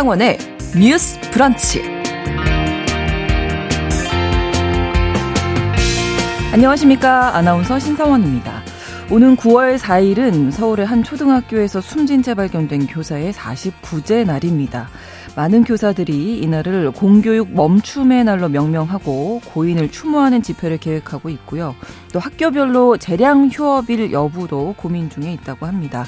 신성원의 뉴스 브런치. 안녕하십니까. 아나운서 신성원입니다. 오는 9월 4일은 서울의 한 초등학교에서 숨진 채 발견된 교사의 49제 날입니다. 많은 교사들이 이날을 공교육 멈춤의 날로 명명하고 고인을 추모하는 집회를 계획하고 있고요. 또 학교별로 재량 휴업일 여부도 고민 중에 있다고 합니다.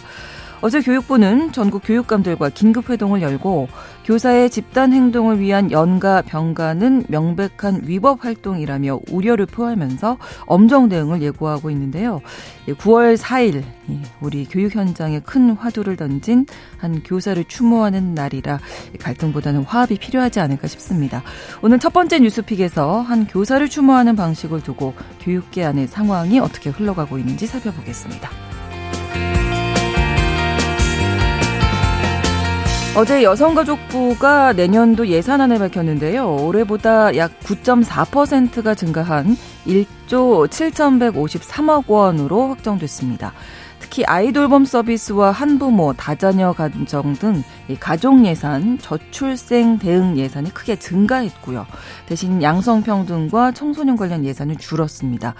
어제 교육부는 전국 교육감들과 긴급회동을 열고 교사의 집단 행동을 위한 연가 병가는 명백한 위법 활동이라며 우려를 표하면서 엄정 대응을 예고하고 있는데요. 9월 4일 우리 교육 현장에 큰 화두를 던진 한 교사를 추모하는 날이라 갈등보다는 화합이 필요하지 않을까 싶습니다. 오늘 첫 번째 뉴스픽에서 한 교사를 추모하는 방식을 두고 교육계 안의 상황이 어떻게 흘러가고 있는지 살펴보겠습니다. 어제 여성가족부가 내년도 예산안을 밝혔는데요. 올해보다 약 9.4%가 증가한 1조 7,153억 원으로 확정됐습니다. 특히 아이돌봄 서비스와 한부모, 다자녀 가정 등 가족 예산, 저출생 대응 예산이 크게 증가했고요. 대신 양성평등과 청소년 관련 예산은 줄었습니다.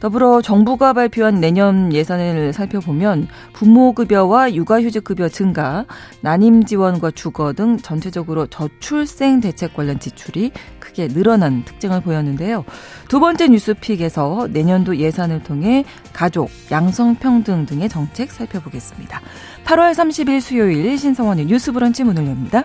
더불어 정부가 발표한 내년 예산을 살펴보면 부모급여와 육아휴직급여 증가, 난임 지원과 주거 등 전체적으로 저출생 대책 관련 지출이 크게 늘어난 특징을 보였는데요. 두 번째 뉴스픽에서 내년도 예산을 통해 가족, 양성평등 등의 정책 살펴보겠습니다. 8월 30일 수요일 신성원의 뉴스 브런치 문을 엽니다.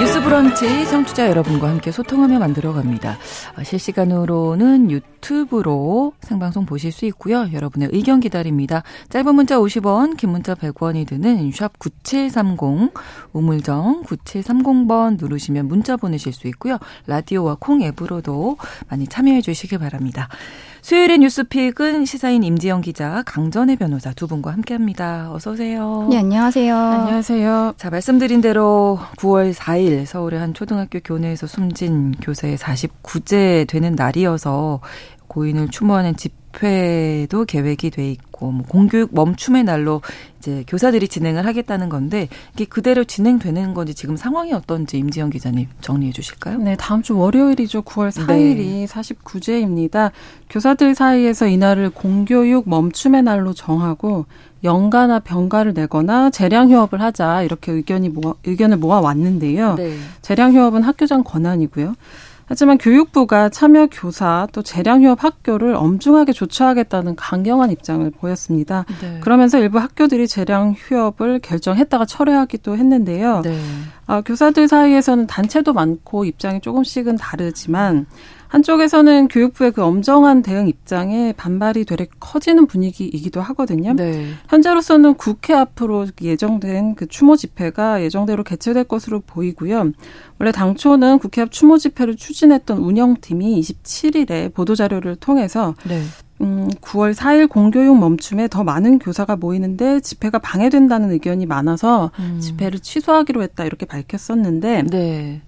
뉴스 브런치 청취자 여러분과 함께 소통하며 만들어갑니다. 아, 실시간으로는 유튜브로 생방송 보실 수 있고요. 여러분의 의견 기다립니다. 짧은 문자 50원, 긴 문자 100원이 드는 샵 9730, 우물정 9730번 누르시면 문자 보내실 수 있고요. 라디오와 콩 앱으로도 많이 참여해 주시기 바랍니다. 수요일의 뉴스픽은 시사인 임지영 기자, 강전혜 변호사 두 분과 함께합니다. 어서 오세요. 네, 안녕하세요. 안녕하세요. 자, 말씀드린 대로 9월 4일 서울의 한 초등학교 교내에서 숨진 교사의 49제 되는 날이어서 고인을 추모하는 집회도 계획이 돼 있고 뭐 공교육 멈춤의 날로 이제 교사들이 진행을 하겠다는 건데 이게 그대로 진행되는 건지 지금 상황이 어떤지 임지영 기자님 정리해 주실까요? 네, 다음 주 월요일이죠. 9월 4일이 네. 49제입니다. 교사들 사이에서 이날을 공교육 멈춤의 날로 정하고 연가나 병가를 내거나 재량 휴업을 하자 이렇게 의견이 모아, 의견을 모아 왔는데요. 네. 재량 휴업은 학교장 권한이고요. 하지만 교육부가 참여 교사 또 재량 휴업 학교를 엄중하게 조처하겠다는 강경한 입장을 보였습니다. 네. 그러면서 일부 학교들이 재량 휴업을 결정했다가 철회하기도 했는데요. 네. 아, 교사들 사이에서는 단체도 많고 입장이 조금씩은 다르지만 한쪽에서는 교육부의 그 엄정한 대응 입장에 반발이 되레 커지는 분위기이기도 하거든요. 네. 현재로서는 국회 앞으로 예정된 그 추모 집회가 예정대로 개최될 것으로 보이고요. 원래 당초는 국회 앞 추모 집회를 추진했던 운영팀이 27일에 보도자료를 통해서 네. 음, 9월 4일 공교육 멈춤에 더 많은 교사가 모이는데 집회가 방해된다는 의견이 많아서 음. 집회를 취소하기로 했다 이렇게 밝혔었는데 네.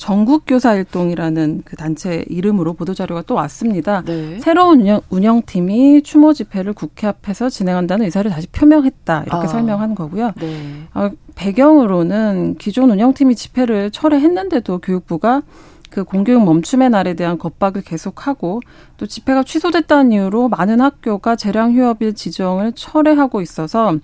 전국교사 일동이라는 그 단체 이름으로 보도자료가 또 왔습니다. 네. 새로운 운영, 운영 팀이 추모 집회를 국회 앞에서 진행한다는 의사를 다시 표명했다. 이렇게 아. 설명한 거고요. 네. 어, 배경으로는 기존 운영팀이 집회를 철회했는데도 교육부가 그 공교육 멈춤의 날에 대한 겁박을 계속하고 또 집회가 취소됐다는 이유로 많은 학교가 재량 휴업일 지정을 철회하고 있어서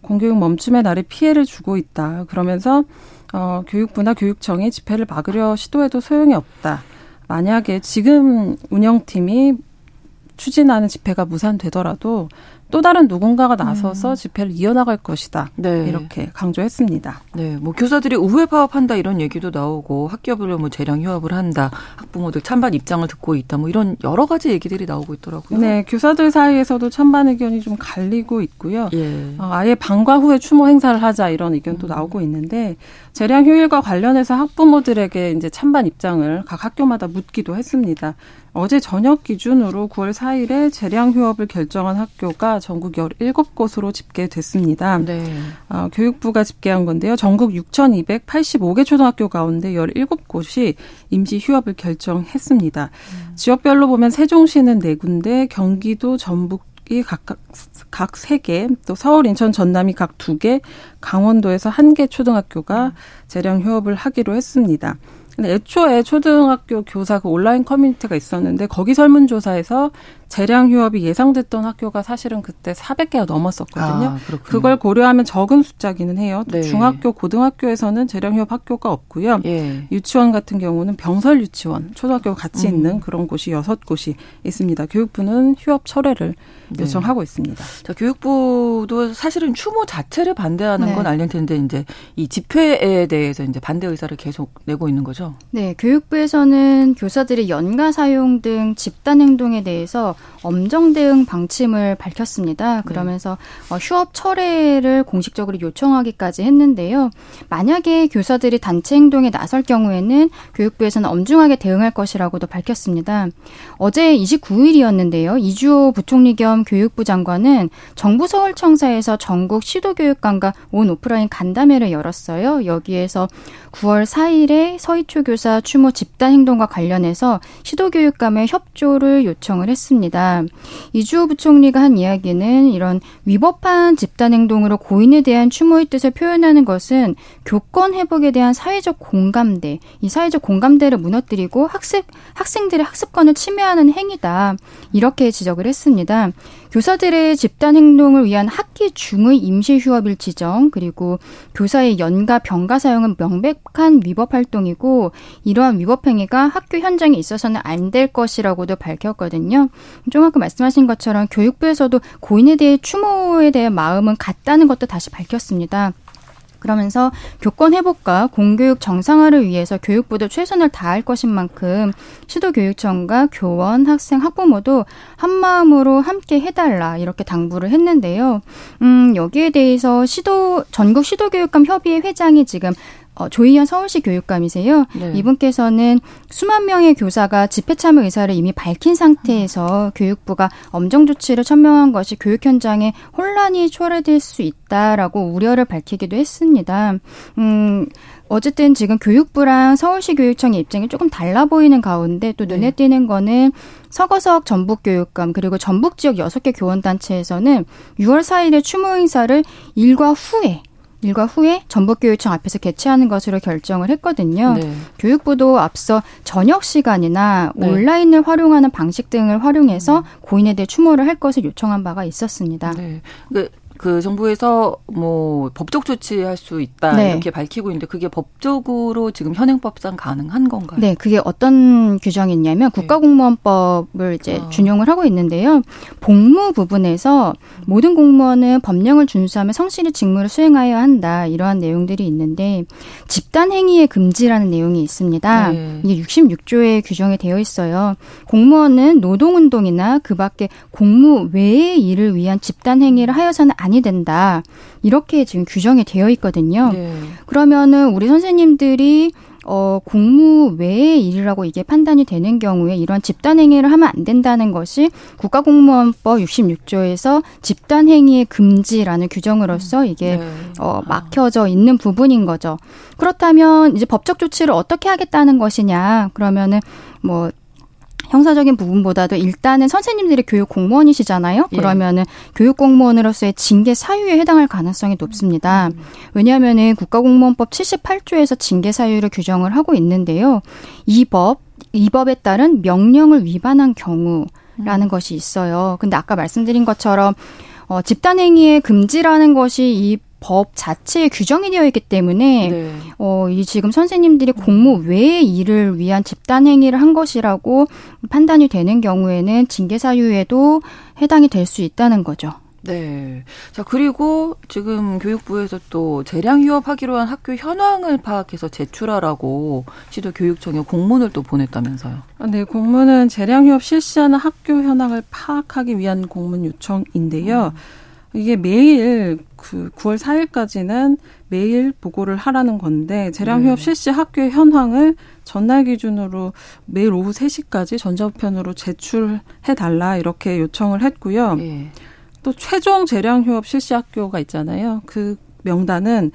공교육 멈춤의 날에 피해를 주고 있다. 그러면서 어, 교육부나 교육청이 집회를 막으려 시도해도 소용이 없다. 만약에 지금 운영팀이 추진하는 집회가 무산되더라도 또 다른 누군가가 나서서 음. 집회를 이어나갈 것이다. 네. 이렇게 강조했습니다. 네, 뭐 교사들이 우회 파업한다 이런 얘기도 나오고 학교별로 뭐 재량 휴업을 한다, 학부모들 찬반 입장을 듣고 있다, 뭐 이런 여러 가지 얘기들이 나오고 있더라고요. 네, 교사들 사이에서도 찬반 의견이 좀 갈리고 있고요. 예. 어, 아예 방과 후에 추모 행사를 하자 이런 의견도 음. 나오고 있는데 재량 휴일과 관련해서 학부모들에게 이제 찬반 입장을 각 학교마다 묻기도 했습니다. 어제 저녁 기준으로 9월 4일에 재량 휴업을 결정한 학교가 전국 17곳으로 집계됐습니다. 네. 어, 교육부가 집계한 건데요. 전국 6,285개 초등학교 가운데 17곳이 임시 휴업을 결정했습니다. 음. 지역별로 보면 세종시는 4군데, 경기도, 전북, 이 각각 각 3개, 또 서울, 인천, 전남이 각 2개, 강원도에서 1개 초등학교가 재량 휴업을 하기로 했습니다. 근데 애초에 초등학교 교사 그 온라인 커뮤니티가 있었는데 거기 설문조사에서 재량 휴업이 예상됐던 학교가 사실은 그때 400개가 넘었었거든요. 아, 그걸 고려하면 적은 숫자기는 해요. 네. 중학교, 고등학교에서는 재량 휴업 학교가 없고요. 예. 유치원 같은 경우는 병설 유치원, 초등학교가 같이 음. 있는 그런 곳이 여섯 곳이 있습니다. 교육부는 휴업 철회를 네. 요청하고 있습니다. 자, 교육부도 사실은 추모 자체를 반대하는 네. 건 알릴 텐데 이제 이 집회에 대해서 이제 반대 의사를 계속 내고 있는 거죠. 네, 교육부에서는 교사들의 연가 사용 등 집단 행동에 대해서 엄정 대응 방침을 밝혔습니다. 네. 그러면서 네. 휴업 철회를 공식적으로 요청하기까지 했는데요. 만약에 교사들이 단체 행동에 나설 경우에는 교육부에서는 엄중하게 대응할 것이라고도 밝혔습니다. 어제 29일이었는데요. 이주호 부총리 겸 교육부 장관은 정부 서울청사에서 전국 시도교육감과 온 오프라인 간담회를 열었어요. 여기에서 9월 4일에 서희초 교사 추모 집단 행동과 관련해서 시도교육감의 협조를 요청을 했습니다. 이주호 부총리가 한 이야기는 이런 위법한 집단 행동으로 고인에 대한 추모의 뜻을 표현하는 것은 교권 회복에 대한 사회적 공감대, 이 사회적 공감대를 무너뜨리고 학습 학생들의 학습권을 침해하는 행위다. 이렇게 지적을 했습니다. 교사들의 집단 행동을 위한 학기 중의 임시 휴업일 지정 그리고 교사의 연가 병가 사용은 명백한 위법 활동이고 이러한 위법 행위가 학교 현장에 있어서는 안 될 것이라고도 밝혔거든요. 좀 아까 말씀하신 것처럼 교육부에서도 고인에 대해 추모에 대한 마음은 같다는 것도 다시 밝혔습니다. 그러면서 교권 회복과 공교육 정상화를 위해서 교육부도 최선을 다할 것인 만큼 시도교육청과 교원, 학생, 학부모도 한마음으로 함께 해달라 이렇게 당부를 했는데요. 음, 여기에 대해서 시도 전국 시도교육감 협의회 회장이 지금 어, 조희연 서울시 교육감이세요. 네. 이분께서는 수만 명의 교사가 집회 참여 의사를 이미 밝힌 상태에서 음. 교육부가 엄정 조치를 천명한 것이 교육 현장에 혼란이 초래될 수 있다라고 우려를 밝히기도 했습니다. 음, 어쨌든 지금 교육부랑 서울시 교육청의 입장이 조금 달라 보이는 가운데 또 눈에 네. 띄는 거는 서거석 전북교육감 그리고 전북 지역 여섯 개 교원단체에서는 6월 4일에 추모 행사를 일과 후에 일과 후에 전북교육청 앞에서 개최하는 것으로 결정을 했거든요. 네. 교육부도 앞서 저녁 시간이나 네. 온라인을 활용하는 방식 등을 활용해서 음. 고인에 대해 추모를 할 것을 요청한 바가 있었습니다. 네. 그, 그 정부에서 뭐 법적 조치할 수 있다 네. 이렇게 밝히고 있는데 그게 법적으로 지금 현행법상 가능한 건가요? 네, 그게 어떤 규정이 있냐면 네. 국가공무원법을 이제 아. 준용을 하고 있는데요. 복무 부분에서 모든 공무원은 법령을 준수하며 성실히 직무를 수행하여야 한다 이러한 내용들이 있는데 집단 행위의 금지라는 내용이 있습니다. 네. 이게 66조에 규정이 되어 있어요. 공무원은 노동운동이나 그밖에 공무 외의 일을 위한 집단 행위를 하여서는 안 많이 된다. 이렇게 지금 규정이 되어 있거든요. 네. 그러면은 우리 선생님들이 어, 공무 외의 일이라고 이게 판단이 되는 경우에 이런 집단행위를 하면 안 된다는 것이 국가공무원법 66조에서 집단행위의 금지라는 규정으로서 이게 네. 어, 막혀져 있는 부분인 거죠. 그렇다면 이제 법적 조치를 어떻게 하겠다는 것이냐. 그러면은 뭐 형사적인 부분보다도 일단은 선생님들이 교육 공무원이시잖아요. 예. 그러면은 교육 공무원으로서의 징계 사유에 해당할 가능성이 높습니다. 음. 왜냐하면은 국가공무원법 78조에서 징계 사유를 규정을 하고 있는데요. 이 법, 이 법에 따른 명령을 위반한 경우라는 음. 것이 있어요. 근데 아까 말씀드린 것처럼 어, 집단행위의 금지라는 것이 이 법 자체에 규정이 되어 있기 때문에 네. 어, 이 지금 선생님들이 공무 외의 일을 위한 집단 행위를 한 것이라고 판단이 되는 경우에는 징계 사유에도 해당이 될 수 있다는 거죠. 네. 자, 그리고 지금 교육부에서 또 재량 휴업하기로 한 학교 현황을 파악해서 제출하라고 시도 교육청에 공문을 또 보냈다면서요. 아, 네, 공문은 재량 휴업 실시하는 학교 현황을 파악하기 위한 공문 요청인데요. 음. 이게 매일 그 9월 4일까지는 매일 보고를 하라는 건데 재량 휴업 네. 실시 학교의 현황을 전날 기준으로 매일 오후 3시까지 전자우편으로 제출해 달라 이렇게 요청을 했고요. 네. 또 최종 재량 휴업 실시 학교가 있잖아요. 그 명단은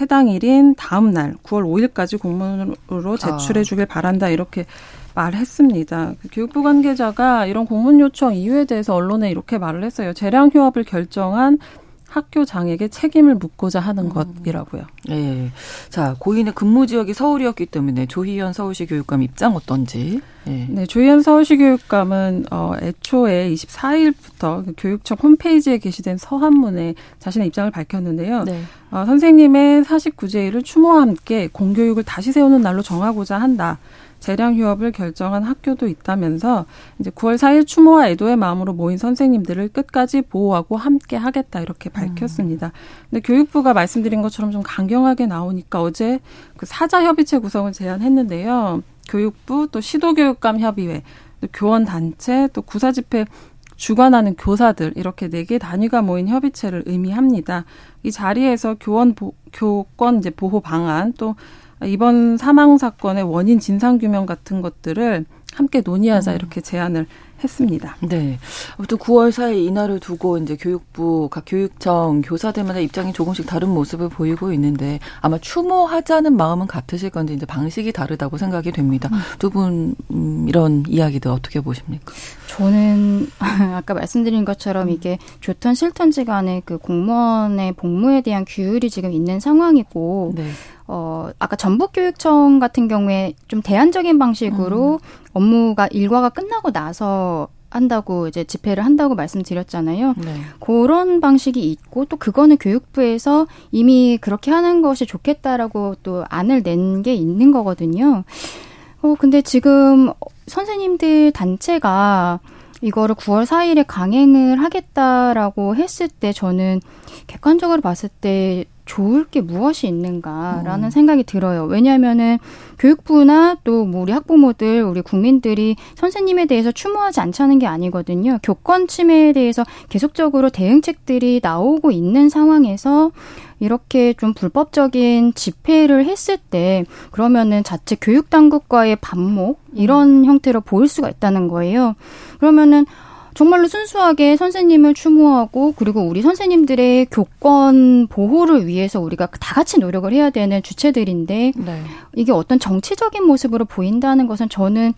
해당 일인 다음 날 9월 5일까지 공문으로 제출해 주길 바란다 이렇게 말했습니다. 그 교육부 관계자가 이런 공문 요청 이유에 대해서 언론에 이렇게 말을 했어요. 재량 휴업을 결정한 학교장에게 책임을 묻고자 하는 음. 것이라고요. 예. 자, 고인의 근무 지역이 서울이었기 때문에 조희연 서울시 교육감 입장 어떤지. 예. 네, 조희연 서울시 교육감은 어 애초에 24일부터 그 교육청 홈페이지에 게시된 서한문에 자신의 입장을 밝혔는데요. 네. 어, 선생님의 49제 일을 추모와 함께 공교육을 다시 세우는 날로 정하고자 한다. 재량 휴업을 결정한 학교도 있다면서 이제 9월 4일 추모와 애도의 마음으로 모인 선생님들을 끝까지 보호하고 함께 하겠다 이렇게 밝혔습니다. 근데 교육부가 말씀드린 것처럼 좀 강경하게 나오니까 어제 그 사자 협의체 구성을 제안했는데요. 교육부 또 시도교육감 협의회 또 교원 단체 또 구사 집회 주관하는 교사들 이렇게 네 개 단위가 모인 협의체를 의미합니다. 이 자리에서 교원 보, 교권 이제 보호 방안 또 이번 사망 사건의 원인 진상 규명 같은 것들을 함께 논의하자 음. 이렇게 제안을 했습니다. 네. 아무튼 9월 4일 이날을 두고 이제 교육부 각 교육청 교사들마다 입장이 조금씩 다른 모습을 보이고 있는데 아마 추모하자는 마음은 같으실 건데 이제 방식이 다르다고 생각이 됩니다. 음. 두분 음, 이런 이야기들 어떻게 보십니까? 저는 아까 말씀드린 것처럼 이게 좋던 싫던지 간에 그 공무원의 복무에 대한 규율이 지금 있는 상황이고 네. 어, 아까 전북교육청 같은 경우에 좀 대안적인 방식으로 음. 업무가 일과가 끝나고 나서 한다고 이제 집회를 한다고 말씀드렸잖아요. 네. 그런 방식이 있고 또 그거는 교육부에서 이미 그렇게 하는 것이 좋겠다라고 또 안을 낸 게 있는 거거든요. 어 근데 지금 선생님들 단체가 이거를 9월 4일에 강행을 하겠다라고 했을 때 저는 객관적으로 봤을 때 좋을 게 무엇이 있는가라는 음. 생각이 들어요. 왜냐하면은 교육부나 또 뭐 우리 학부모들, 우리 국민들이 선생님에 대해서 추모하지 않자는 게 아니거든요. 교권 침해에 대해서 계속적으로 대응책들이 나오고 있는 상황에서 이렇게 좀 불법적인 집회를 했을 때 그러면은 자체 교육 당국과의 반목 이런 음. 형태로 보일 수가 있다는 거예요. 그러면은 정말로 순수하게 선생님을 추모하고 그리고 우리 선생님들의 교권 보호를 위해서 우리가 다 같이 노력을 해야 되는 주체들인데 네. 이게 어떤 정치적인 모습으로 보인다는 것은 저는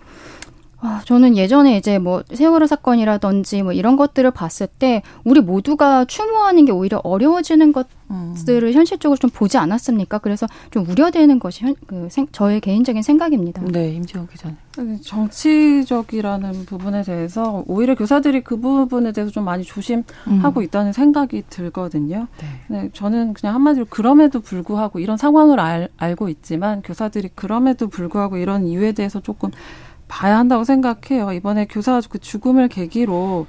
아, 저는 예전에 이제 뭐 세월호 사건이라든지 뭐 이런 것들을 봤을 때 우리 모두가 추모하는 게 오히려 어려워지는 것들을 음. 현실적으로 좀 보지 않았습니까? 그래서 좀 우려되는 것이 현, 그 생, 저의 개인적인 생각입니다. 네, 임지영 기자님. 정치적이라는 부분에 대해서 오히려 교사들이 그 부분에 대해서 좀 많이 조심하고 음. 있다는 생각이 들거든요. 네. 네. 저는 그냥 한마디로 그럼에도 불구하고 이런 상황을 알, 알고 있지만 교사들이 그럼에도 불구하고 이런 이유에 대해서 조금 봐야 한다고 생각해요. 이번에 교사 그 죽음을 계기로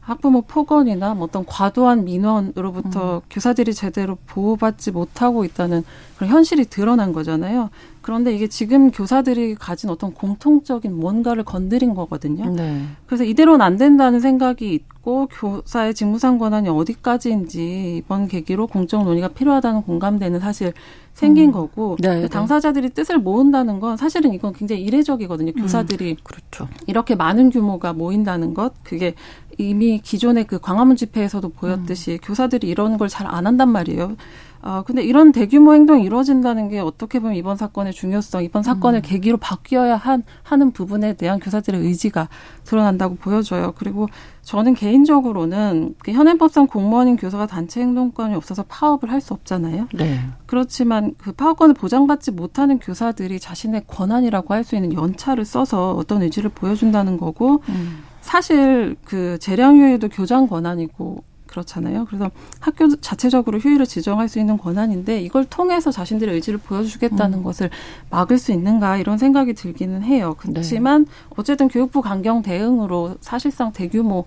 학부모 폭언이나 뭐 어떤 과도한 민원으로부터 음. 교사들이 제대로 보호받지 못하고 있다는 그런 현실이 드러난 거잖아요. 그런데 이게 지금 교사들이 가진 어떤 공통적인 뭔가를 건드린 거거든요. 네. 그래서 이대로는 안 된다는 생각이 있고 교사의 직무상 권한이 어디까지인지 이번 계기로 공적 논의가 필요하다는 공감대는 사실 생긴 음. 거고 네, 네. 당사자들이 뜻을 모은다는 건 사실은 이건 굉장히 이례적이거든요. 교사들이 음. 그렇죠. 이렇게 많은 규모가 모인다는 것 그게 이미 기존의 그 광화문 집회에서도 보였듯이 음. 교사들이 이런 걸 잘 안 한단 말이에요. 아, 근데 이런 대규모 행동이 이루어진다는 게 어떻게 보면 이번 사건의 중요성, 이번 사건을 음. 계기로 바뀌어야 한, 하는 부분에 대한 교사들의 의지가 드러난다고 보여져요. 그리고 저는 개인적으로는 그 현행법상 공무원인 교사가 단체 행동권이 없어서 파업을 할 수 없잖아요. 네. 그렇지만 그 파업권을 보장받지 못하는 교사들이 자신의 권한이라고 할 수 있는 연차를 써서 어떤 의지를 보여준다는 거고, 음. 사실 그 재량휴일도 교장 권한이고 그렇잖아요. 그래서 학교 자체적으로 휴일을 지정할 수 있는 권한인데 이걸 통해서 자신들의 의지를 보여주겠다는 음. 것을 막을 수 있는가 이런 생각이 들기는 해요. 그렇지만 네. 어쨌든 교육부 강경 대응으로 사실상 대규모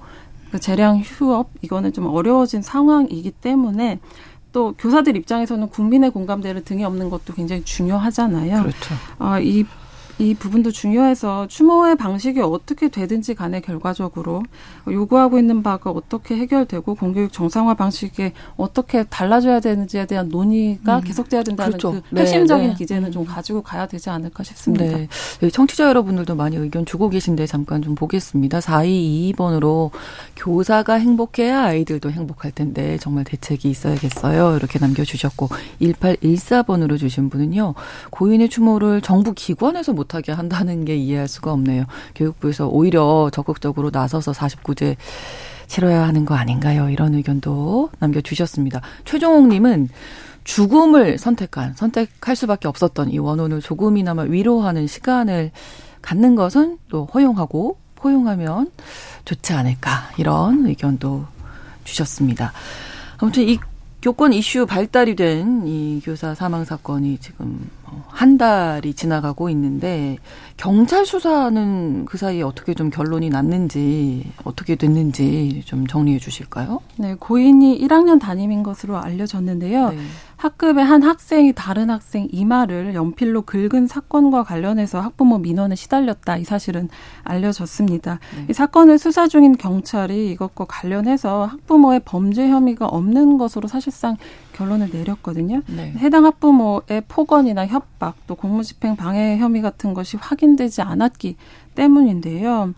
그 재량 휴업 이거는 좀 어려워진 상황이기 때문에 또 교사들 입장에서는 국민의 공감대를 등에 업는 것도 굉장히 중요하잖아요. 그렇죠. 어, 이 이 부분도 중요해서 추모의 방식이 어떻게 되든지 간에 결과적으로 요구하고 있는 바가 어떻게 해결되고 공교육 정상화 방식에 어떻게 달라져야 되는지에 대한 논의가 음. 계속돼야 된다는 그렇죠. 그 네, 핵심적인 네, 네. 기제는 좀 가지고 가야 되지 않을까 싶습니다. 네. 청취자 여러분들도 많이 의견 주고 계신데 잠깐 좀 보겠습니다. 4222번으로 교사가 행복해야 아이들도 행복할 텐데 정말 대책이 있어야겠어요. 이렇게 남겨주셨고 1814번으로 주신 분은요. 고인의 추모를 정부 기관에서 못 못하게 한다는 게 이해할 수가 없네요. 교육부에서 오히려 적극적으로 나서서 49제 치러야 하는 거 아닌가요? 이런 의견도 남겨주셨습니다. 최종옥님은 죽음을 선택한, 선택할 수밖에 없었던 이 원혼을 조금이나마 위로하는 시간을 갖는 것은 또 허용하고 포용하면 좋지 않을까. 이런 의견도 주셨습니다. 아무튼 이 교권 이슈 발달이 된 이 교사 사망 사건이 지금 어, 한 달이 지나가고 있는데 경찰 수사는 그 사이에 어떻게 좀 결론이 났는지 어떻게 됐는지 좀 정리해 주실까요? 네, 고인이 1학년 담임인 것으로 알려졌는데요. 네. 학급의 한 학생이 다른 학생 이마를 연필로 긁은 사건과 관련해서 학부모 민원에 시달렸다 이 사실은 알려졌습니다. 네. 이 사건을 수사 중인 경찰이 이것과 관련해서 학부모의 범죄 혐의가 없는 것으로 사실상 결론을 내렸거든요. 네. 해당 학부모의 폭언이나 협박 또 공무집행 방해 혐의 같은 것이 확인되지 않았기 때문인데요.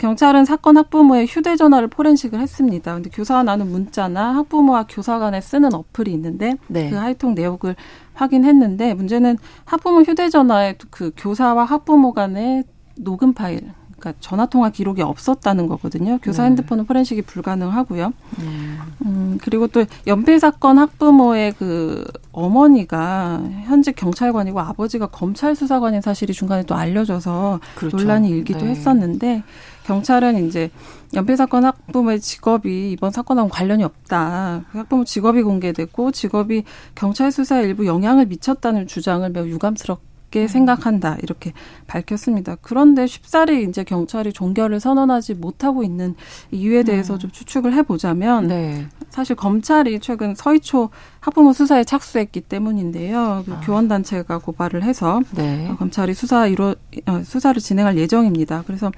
경찰은 사건 학부모의 휴대전화를 포렌식을 했습니다. 근데 교사와 나눈 문자나 학부모와 교사 간에 쓰는 어플이 있는데 네. 그 하이통 내역을 확인했는데 문제는 학부모 휴대전화에 그 교사와 학부모 간의 녹음 파일 그러니까 전화 통화 기록이 없었다는 거거든요. 교사 네. 핸드폰은 포렌식이 불가능하고요. 음. 음, 그리고 또 연필 사건 학부모의 그 어머니가 현직 경찰관이고 아버지가 검찰 수사관인 사실이 중간에 또 알려져서 그렇죠. 논란이 일기도 네. 했었는데 경찰은 이제 연필 사건 학부모의 직업이 이번 사건하고 관련이 없다. 그 학부모 직업이 공개됐고 직업이 경찰 수사에 일부 영향을 미쳤다는 주장을 매우 유감스럽게 깊게 생각한다 이렇게 밝혔습니다. 그런데 쉽사리 이제 경찰이 종결을 선언하지 못하고 있는 이유에 대해서 음. 좀 추측을 해보자면 네. 사실 검찰이 최근 서희초 학부모 수사에 착수했기 때문인데요. 그 아. 교원 단체가 고발을 해서 네. 어, 검찰이 수사 이루 어, 수사를 진행할 예정입니다. 그래서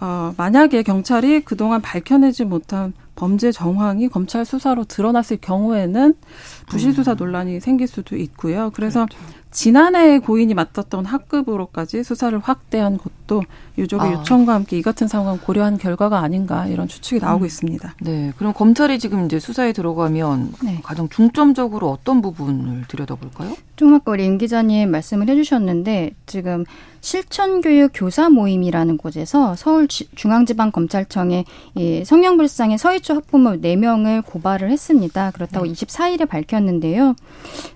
어, 만약에 경찰이 그동안 밝혀내지 못한 범죄 정황이 검찰 수사로 드러났을 경우에는 부실 수사 음. 논란이 생길 수도 있고요. 그래서 그렇죠. 지난해 고인이 맡았던 학급으로까지 수사를 확대한 것도 유족의 아. 요청과 함께 이 같은 상황 고려한 결과가 아닌가 이런 추측이 나오고 음. 있습니다. 네. 그럼 검찰이 지금 이제 수사에 들어가면 네. 가장 중점적으로 어떤 부분을 들여다볼까요? 조금 아까 우리 임 기자님 말씀을 해주셨는데 지금 실천교육 교사 모임이라는 곳에서 서울 중앙지방검찰청에 이 성형불상의 서희초 학부모 4명을 고발을 했습니다. 그렇다고 네. 24일에 밝혔는데요.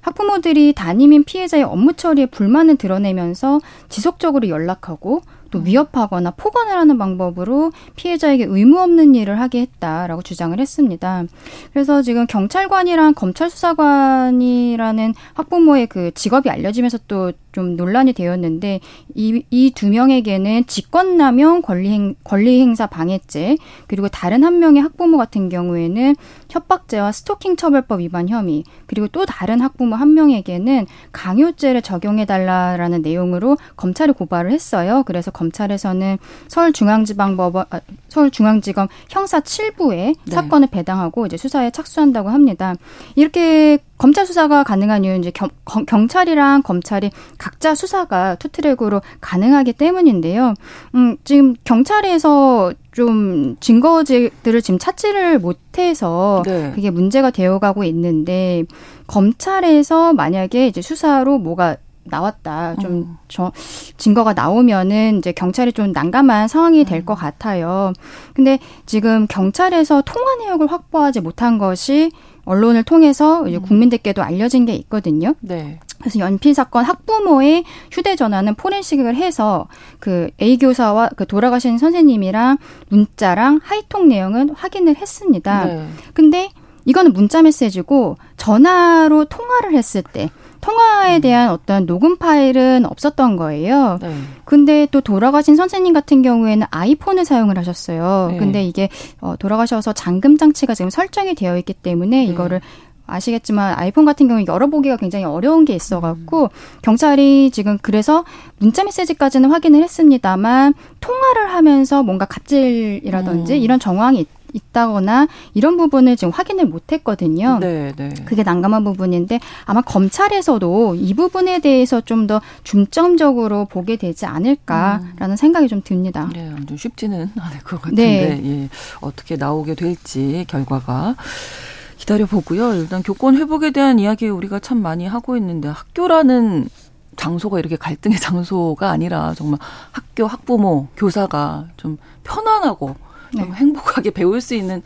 학부모들이 담임인 피해자의 업무 처리에 불만을 드러내면서 지속적으로 연락하고 또 위협하거나 폭언을 하는 방법으로 피해자에게 의무 없는 일을 하게 했다라고 주장을 했습니다. 그래서 지금 경찰관이랑 검찰 수사관이라는 학부모의 그 직업이 알려지면서 또 좀 논란이 되었는데 이두 명에게는 직권남용 권리행, 권리행사 방해죄 그리고 다른 한 명의 학부모 같은 경우에는 협박죄와 스토킹 처벌법 위반 혐의 그리고 또 다른 학부모 한 명에게는 강요죄를 적용해 달라라는 내용으로 검찰에 고발을 했어요. 그래서 검찰에서는 서울중앙지방법원 아, 서울중앙지검 형사 7부에 네. 사건을 배당하고 이제 수사에 착수한다고 합니다. 이렇게 검찰 수사가 가능한 이유는 이제 경, 경찰이랑 검찰이 각자 수사가 투트랙으로 가능하기 때문인데요. 음, 지금 경찰에서 좀 증거들을 지금 찾지를 못해서 네. 그게 문제가 되어가고 있는데 검찰에서 만약에 이제 수사로 뭐가 나왔다. 좀 음. 저, 증거가 나오면은 이제 경찰이 좀 난감한 상황이 될것 음. 같아요. 근데 지금 경찰에서 통화 내역을 확보하지 못한 것이 언론을 통해서 이제 음. 국민들께도 알려진 게 있거든요. 네. 그래서 연필 사건 학부모의 휴대전화는 포렌식을 해서 그 A 교사와 그 돌아가신 선생님이랑 문자랑 하이통 내용은 확인을 했습니다. 네. 근데 이거는 문자 메시지고 전화로 통화를 했을 때 통화에 음. 대한 어떤 녹음 파일은 없었던 거예요. 네. 근데 또 돌아가신 선생님 같은 경우에는 아이폰을 사용을 하셨어요. 네. 근데 이게 어, 돌아가셔서 잠금 장치가 지금 설정이 되어 있기 때문에 네. 이거를 아시겠지만 아이폰 같은 경우에 열어보기가 굉장히 어려운 게 있어갖고 음. 경찰이 지금 그래서 문자 메시지까지는 확인을 했습니다만 통화를 하면서 뭔가 갑질이라든지 음. 이런 정황이 있다거나 이런 부분을 지금 확인을 못했거든요. 네, 네. 그게 난감한 부분인데 아마 검찰에서도 이 부분에 대해서 좀 더 중점적으로 보게 되지 않을까라는 음. 생각이 좀 듭니다. 네, 좀 쉽지는 않을 것 같은데 네. 예, 어떻게 나오게 될지 결과가. 기다려 보고요. 일단 교권 회복에 대한 이야기 우리가 참 많이 하고 있는데 학교라는 장소가 이렇게 갈등의 장소가 아니라 정말 학교 학부모 교사가 좀 편안하고 네. 행복하게 배울 수 있는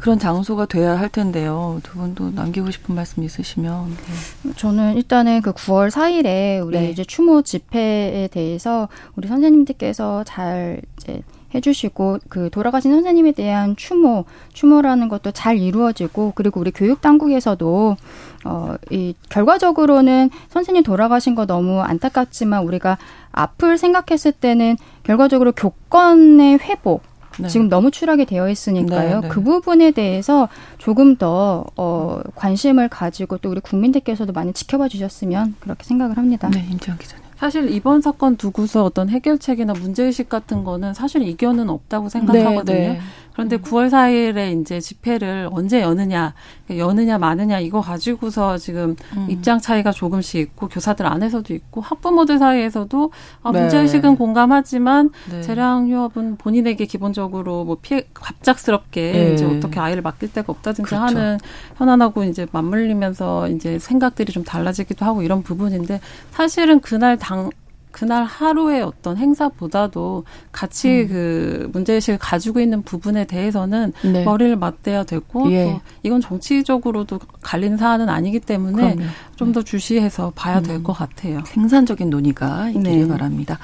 그런 장소가 돼야 할 텐데요. 두 분도 남기고 싶은 말씀 있으시면. 네. 저는 일단은 그 9월 4일에 우리 네. 이제 추모 집회에 대해서 우리 선생님들께서 잘 이제 해주시고 그 돌아가신 선생님에 대한 추모 추모라는 것도 잘 이루어지고 그리고 우리 교육 당국에서도 어 이 결과적으로는 선생님 돌아가신 거 너무 안타깝지만 우리가 앞을 생각했을 때는 결과적으로 교권의 회복 네. 지금 너무 추락이 되어 있으니까요. 네, 네. 그 부분에 대해서 조금 더 어, 관심을 가지고 또 우리 국민들께서도 많이 지켜봐 주셨으면 그렇게 생각을 합니다. 네, 임지영 기자님. 사실 이번 사건 두고서 어떤 해결책이나 문제의식 같은 거는 사실 이견은 없다고 생각하거든요. 네, 네. 그런데 9월 4일에 이제 집회를 언제 여느냐, 여느냐 마느냐 이거 가지고서 지금 음. 입장 차이가 조금씩 있고 교사들 안에서도 있고 학부모들 사이에서도 아, 네. 문제의식은 공감하지만 네. 재량 휴업은 본인에게 기본적으로 뭐 피해 갑작스럽게 네. 이제 어떻게 아이를 맡길 데가 없다든지 그렇죠. 하는 현안하고 이제 맞물리면서 이제 생각들이 좀 달라지기도 하고 이런 부분인데 사실은 그날 당 그날 하루의 어떤 행사보다도 같이 음. 그 문제의식을 가지고 있는 부분에 대해서는 네. 머리를 맞대야 되고 예. 또 이건 정치적으로도 갈린 사안은 아니기 때문에 좀 더 주시해서 봐야 음. 될것 같아요. 생산적인 논의가 있기를 네. 바랍니다.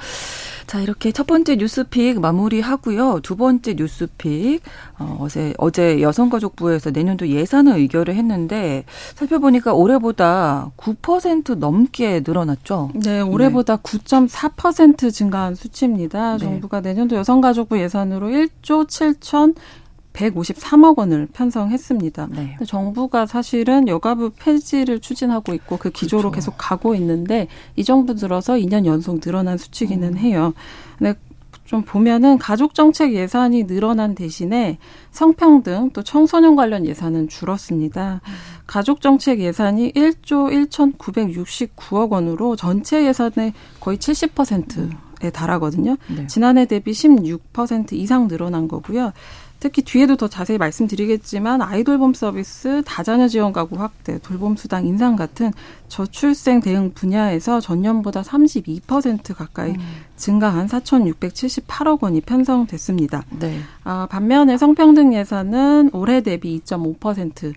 자, 이렇게 첫 번째 뉴스픽 마무리하고요. 두 번째 뉴스픽 어, 어제 어제 여성가족부에서 내년도 예산을 의결을 했는데 살펴보니까 올해보다 9% 넘게 늘어났죠. 네, 올해보다 네. 9.4% 증가한 수치입니다. 네. 정부가 내년도 여성가족부 예산으로 1조 7천 153억 원을 편성했습니다. 네. 정부가 사실은 여가부 폐지를 추진하고 있고 그 기조로 그렇죠. 계속 가고 있는데 이 정부 들어서 2년 연속 늘어난 수치기는 음. 해요. 근데 좀 보면은 가족 정책 예산이 늘어난 대신에 성평등 또 청소년 관련 예산은 줄었습니다. 음. 가족 정책 예산이 1조 1,969억 원으로 전체 예산의 거의 70%에 달하거든요. 네. 지난해 대비 16% 이상 늘어난 거고요. 특히 뒤에도 더 자세히 말씀드리겠지만 아이돌봄 서비스, 다자녀 지원 가구 확대, 돌봄 수당 인상 같은 저출생 대응 분야에서 전년보다 32% 가까이 음. 증가한 4,678억 원이 편성됐습니다. 네. 아, 반면에 성평등 예산은 올해 대비 2.5%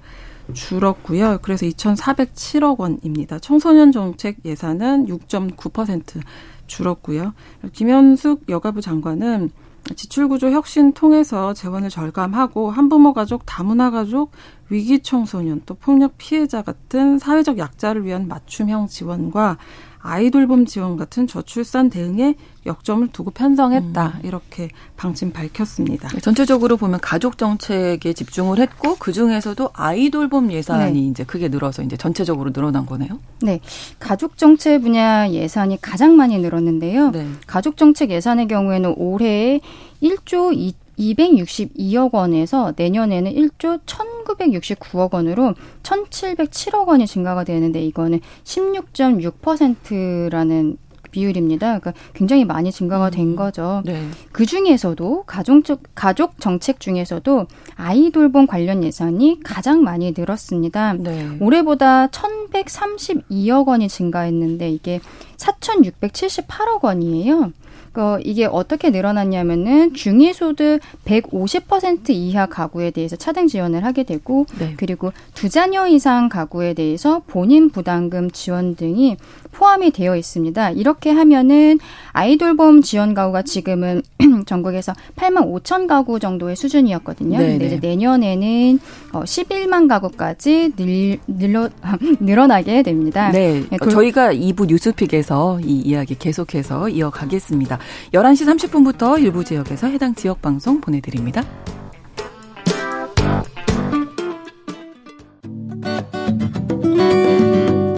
줄었고요. 그래서 2,407억 원입니다. 청소년 정책 예산은 6.9% 줄었고요. 김현숙 여가부 장관은 지출구조 혁신 통해서 재원을 절감하고 한부모 가족, 다문화 가족, 위기 청소년, 또 폭력 피해자 같은 사회적 약자를 위한 맞춤형 지원과 아이돌봄 지원 같은 저출산 대응에 역점을 두고 편성했다 음. 이렇게 방침 밝혔습니다. 네, 전체적으로 보면 가족 정책에 집중을 했고 그 중에서도 아이돌봄 예산이 네. 이제 크게 늘어서 이제 전체적으로 늘어난 거네요. 네, 가족 정책 분야 예산이 가장 많이 늘었는데요. 네. 가족 정책 예산의 경우에는 올해 1조 2 262억 원에서 내년에는 1조 1969억 원으로 1707억 원이 증가가 되는데 이거는 16.6%라는 비율입니다. 그러니까 굉장히 많이 증가가 된 음. 거죠. 네. 그 중에서도 가족 가족 정책 중에서도 아이 돌봄 관련 예산이 가장 많이 늘었습니다. 네. 올해보다 1,132억 원이 증가했는데 이게 4,678억 원이에요. 그 이게 어떻게 늘어났냐면은 중위소득 150% 이하 가구에 대해서 차등 지원을 하게 되고 네. 그리고 두 자녀 이상 가구에 대해서 본인 부담금 지원 등이 포함이 되어 있습니다. 이렇게 하면은 아이돌봄 지원 가구가 지금은 전국에서 8만 5천 가구 정도의 수준이었거든요. 네네. 근데 이제 네. 내년에는 어 11만 가구까지 늘, 늘러, 늘어나게 됩니다. 네. 네 그, 저희가 2부 뉴스픽에서 이 이야기 계속해서 이어가겠습니다. 11시 30분부터 일부 지역에서 해당 지역 방송 보내드립니다.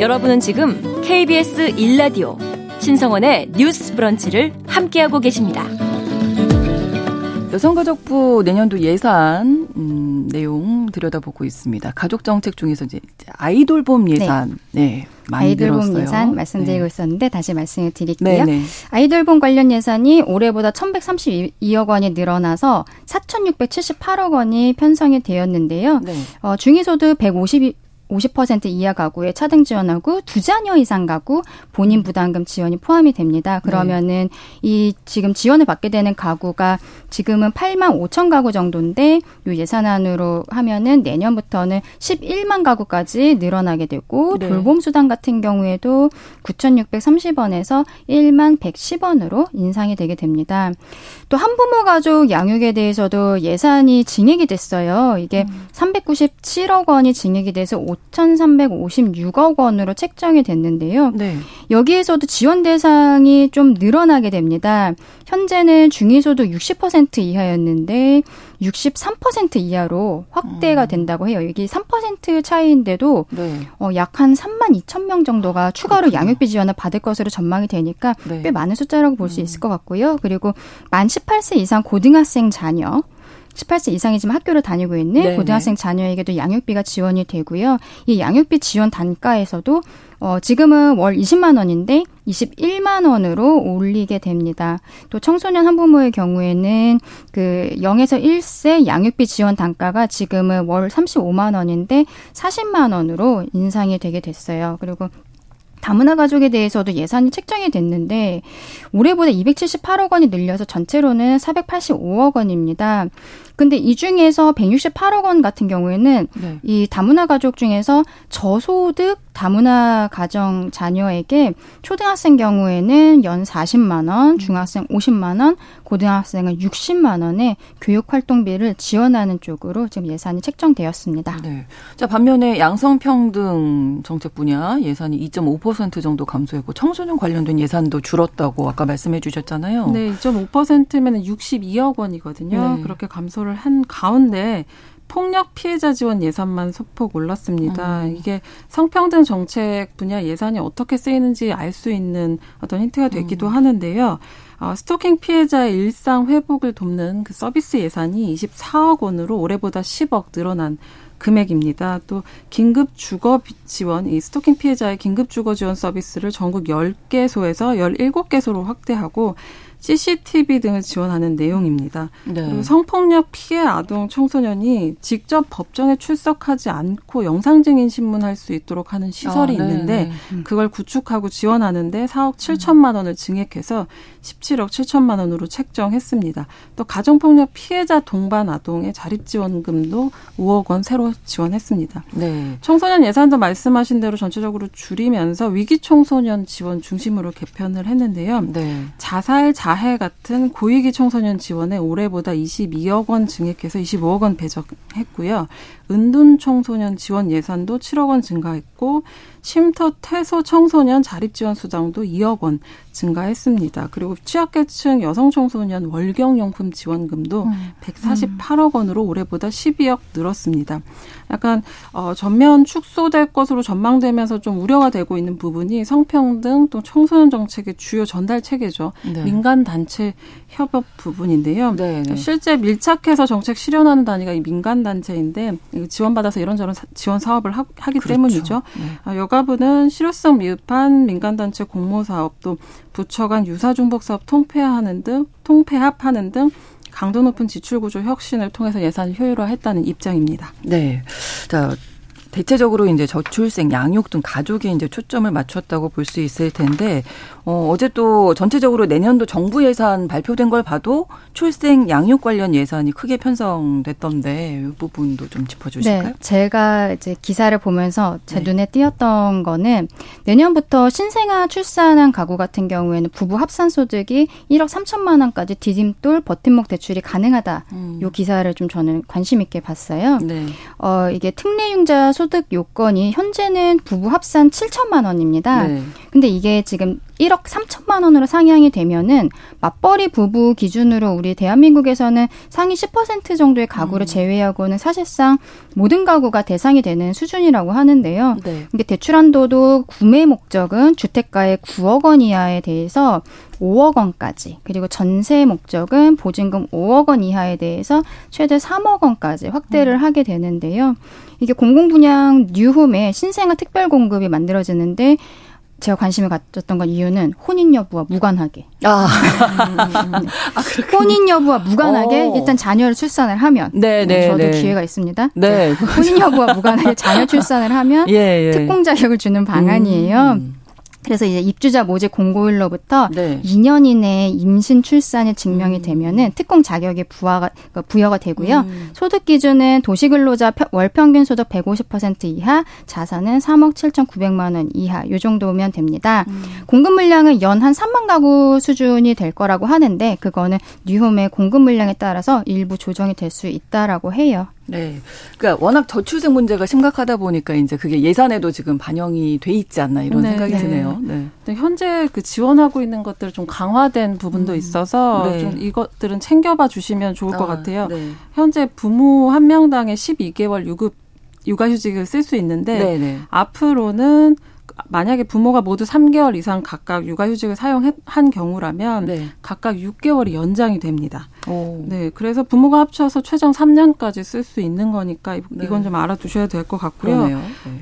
여러분은 지금 KBS 1라디오 신성원의 뉴스 브런치를 함께하고 계십니다. 여성가족부 내년도 예산 음, 내용 들여다보고 있습니다. 가족 정책 중에서 이제 아이돌봄 네. 예산 네, 네 아이돌봄. 예산 말씀드리고 네. 있었는데 다시 말씀을 드릴게요. 네네. 아이돌봄 관련 예산이 올해보다 1,132억 원이 늘어나서 4,678억 원이 편성이 되었는데요. 네. 어, 중위소득 150 50% 이하 가구에 차등 지원하고 두 자녀 이상 가구 본인 음. 부담금 지원이 포함이 됩니다. 그러면은 네. 이 지금 지원을 받게 되는 가구가 지금은 8만 5천 가구 정도인데 요 예산안으로 하면은 내년부터는 11만 가구까지 늘어나게 되고 네. 돌봄 수당 같은 경우에도 9,630원에서 1만 110원으로 인상이 되게 됩니다. 또 한부모 가족 양육에 대해서도 예산이 증액이 됐어요. 이게 음. 397억 원이 증액이 돼서 5,356억 원으로 책정이 됐는데요. 네. 여기에서도 지원 대상이 좀 늘어나게 됩니다. 현재는 중위소득 60% 이하였는데 63% 이하로 확대가 음. 된다고 해요. 이게 3% 차이인데도 네. 어, 약 한 3만 2천 명 정도가 추가로 그렇구나. 양육비 지원을 받을 것으로 전망이 되니까 네. 꽤 많은 숫자라고 볼수 음. 있을 것 같고요. 그리고 만 18세 이상 고등학생 자녀 18세 이상이지만 학교를 다니고 있는 네네. 고등학생 자녀에게도 양육비가 지원이 되고요. 이 양육비 지원 단가에서도 어, 지금은 월 20만 원인데 21만 원으로 올리게 됩니다. 또 청소년 한 부모의 경우에는 그 0에서 1세 양육비 지원 단가가 지금은 월 35만 원인데 40만 원으로 인상이 되게 됐어요. 그리고 다문화 가족에 대해서도 예산이 책정이 됐는데 올해보다 278억 원이 늘려서 전체로는 485억 원입니다. 근데 이 중에서 168억 원 같은 경우에는 네. 이 다문화 가족 중에서 저소득 다문화 가정 자녀에게 초등학생 경우에는 연 40만 원, 중학생 50만 원, 고등학생은 60만 원의 교육 활동비를 지원하는 쪽으로 지금 예산이 책정되었습니다. 네. 자, 반면에 양성 평등 정책 분야 예산이 2.5% 정도 감소했고 청소년 관련된 예산도 줄었다고 아까 말씀해 주셨잖아요. 네, 2.5%면 62억 원이거든요. 네. 그렇게 감소를 한 가운데 폭력 피해자 지원 예산만 소폭 올랐습니다. 음. 이게 성평등 정책 분야 예산이 어떻게 쓰이는지 알 수 있는 어떤 힌트가 되기도 음. 하는데요. 어, 스토킹 피해자의 일상 회복을 돕는 그 서비스 예산이 24억 원으로 올해보다 10억 늘어난 금액입니다. 또 긴급 주거 지원, 이 스토킹 피해자의 긴급 주거 지원 서비스를 전국 10개소에서 17개소로 확대하고 CCTV 등을 지원하는 내용입니다. 네. 성폭력 피해 아동 청소년이 직접 법정에 출석하지 않고 영상 증인 신문할 수 있도록 하는 시설이 아, 네, 있는데 네. 음. 그걸 구축하고 지원하는데 4억 7천만 원을 증액해서 17억 7천만 원으로 책정했습니다. 또 가정폭력 피해자 동반 아동의 자립 지원금도 5억 원 새로 지원했습니다. 네. 청소년 예산도 말씀하신 대로 전체적으로 줄이면서 위기 청소년 지원 중심으로 개편을 했는데요. 네. 자살 자 자해 같은 고위기 청소년 지원에 올해보다 22억 원 증액해서 25억 원 배정했고요. 은둔 청소년 지원 예산도 7억 원 증가했고 쉼터 퇴소 청소년 자립 지원 수당도 2억 원 증가했습니다. 그리고 취약계층 여성 청소년 월경 용품 지원금도 음. 148억 원으로 올해보다 12억 늘었습니다. 약간 어 전면 축소될 것으로 전망되면서 좀 우려가 되고 있는 부분이 성평등 또 청소년 정책의 주요 전달 체계죠. 네. 민간 단체 협업 부분인데요. 네, 네. 실제 밀착해서 정책 실현하는 단위가 이 민간 단체인데 지원받아서 이런저런 지원 사업을 하, 기 그렇죠. 때문이죠. 네. 아, 여가부는 실효성 미흡한 민간 단체 공모 사업도 부처 간 유사 중복 사업 통폐합하는 등 통폐합하는 등 강도 높은 지출 구조 혁신을 통해서 예산을 효율화했다는 입장입니다. 네. 자, 대체적으로 이제 저출생, 양육 등 가족에 이제 초점을 맞췄다고 볼 수 있을 텐데 어, 어제 또 전체적으로 내년도 정부 예산 발표된 걸 봐도 출생, 양육 관련 예산이 크게 편성됐던데 이 부분도 좀 짚어주실까요? 네, 제가 이제 기사를 보면서 제 네. 눈에 띄었던 거는 내년부터 신생아 출산한 가구 같은 경우에는 부부 합산 소득이 1억 3천만 원까지 디딤돌 버팀목 대출이 가능하다. 음. 요 기사를 좀 저는 관심 있게 봤어요. 네. 어, 이게 특례 융자 소득 요건이 현재는 부부 합산 7천만 원입니다. 네. 근데 이게 지금 1억 3천만 원으로 상향이 되면은 맞벌이 부부 기준으로 우리 대한민국에서는 상위 10% 정도의 가구를 음. 제외하고는 사실상 모든 가구가 대상이 되는 수준이라고 하는데요. 네. 이게 대출 한도도 구매 목적은 주택가의 9억 원 이하에 대해서 5억 원까지 그리고 전세 목적은 보증금 5억 원 이하에 대해서 최대 3억 원까지 확대를 음. 하게 되는데요. 이게 공공분양 뉴홈의 신생아 특별 공급이 만들어지는데 제가 관심을 가졌던 건 이유는 혼인 여부와 무관하게. 아, 아 혼인 여부와 무관하게 오. 일단 자녀를 출산을 하면 네, 네, 저도 네. 기회가 있습니다. 네. 혼인 여부와 무관하게 자녀 출산을 하면 예, 예. 특공 자격을 주는 방안이에요. 음. 그래서 이제 입주자 모집 공고일로부터 네. 2년 이내에 임신 출산이 증명이 음. 되면은 특공 자격이 부여가 그러니까 부여가 되고요. 음. 소득 기준은 도시 근로자 월 평균 소득 150% 이하, 자산은 3억 7,900만 원 이하 요 정도면 됩니다. 음. 공급 물량은 연 한 3만 가구 수준이 될 거라고 하는데 그거는 뉴홈의 공급 물량에 따라서 일부 조정이 될 수 있다라고 해요. 네. 그러니까 워낙 저출생 문제가 심각하다 보니까 이제 그게 예산에도 지금 반영이 돼 있지 않나 이런 네, 생각이 네. 드네요. 네. 네. 현재 그 지원하고 있는 것들 좀 강화된 부분도 음. 있어서 네. 좀 이것들은 챙겨봐 주시면 좋을 아, 것 같아요. 네. 현재 부모 한 명당에 12개월 유급 육아휴직을 쓸 수 있는데 네, 네. 앞으로는 만약에 부모가 모두 3개월 이상 각각 육아휴직을 사용한 경우라면 네. 각각 6개월이 연장이 됩니다. 오. 네, 그래서 부모가 합쳐서 최종 3년까지 쓸 수 있는 거니까 네. 이건 좀 알아두셔야 될 것 같고요. 네.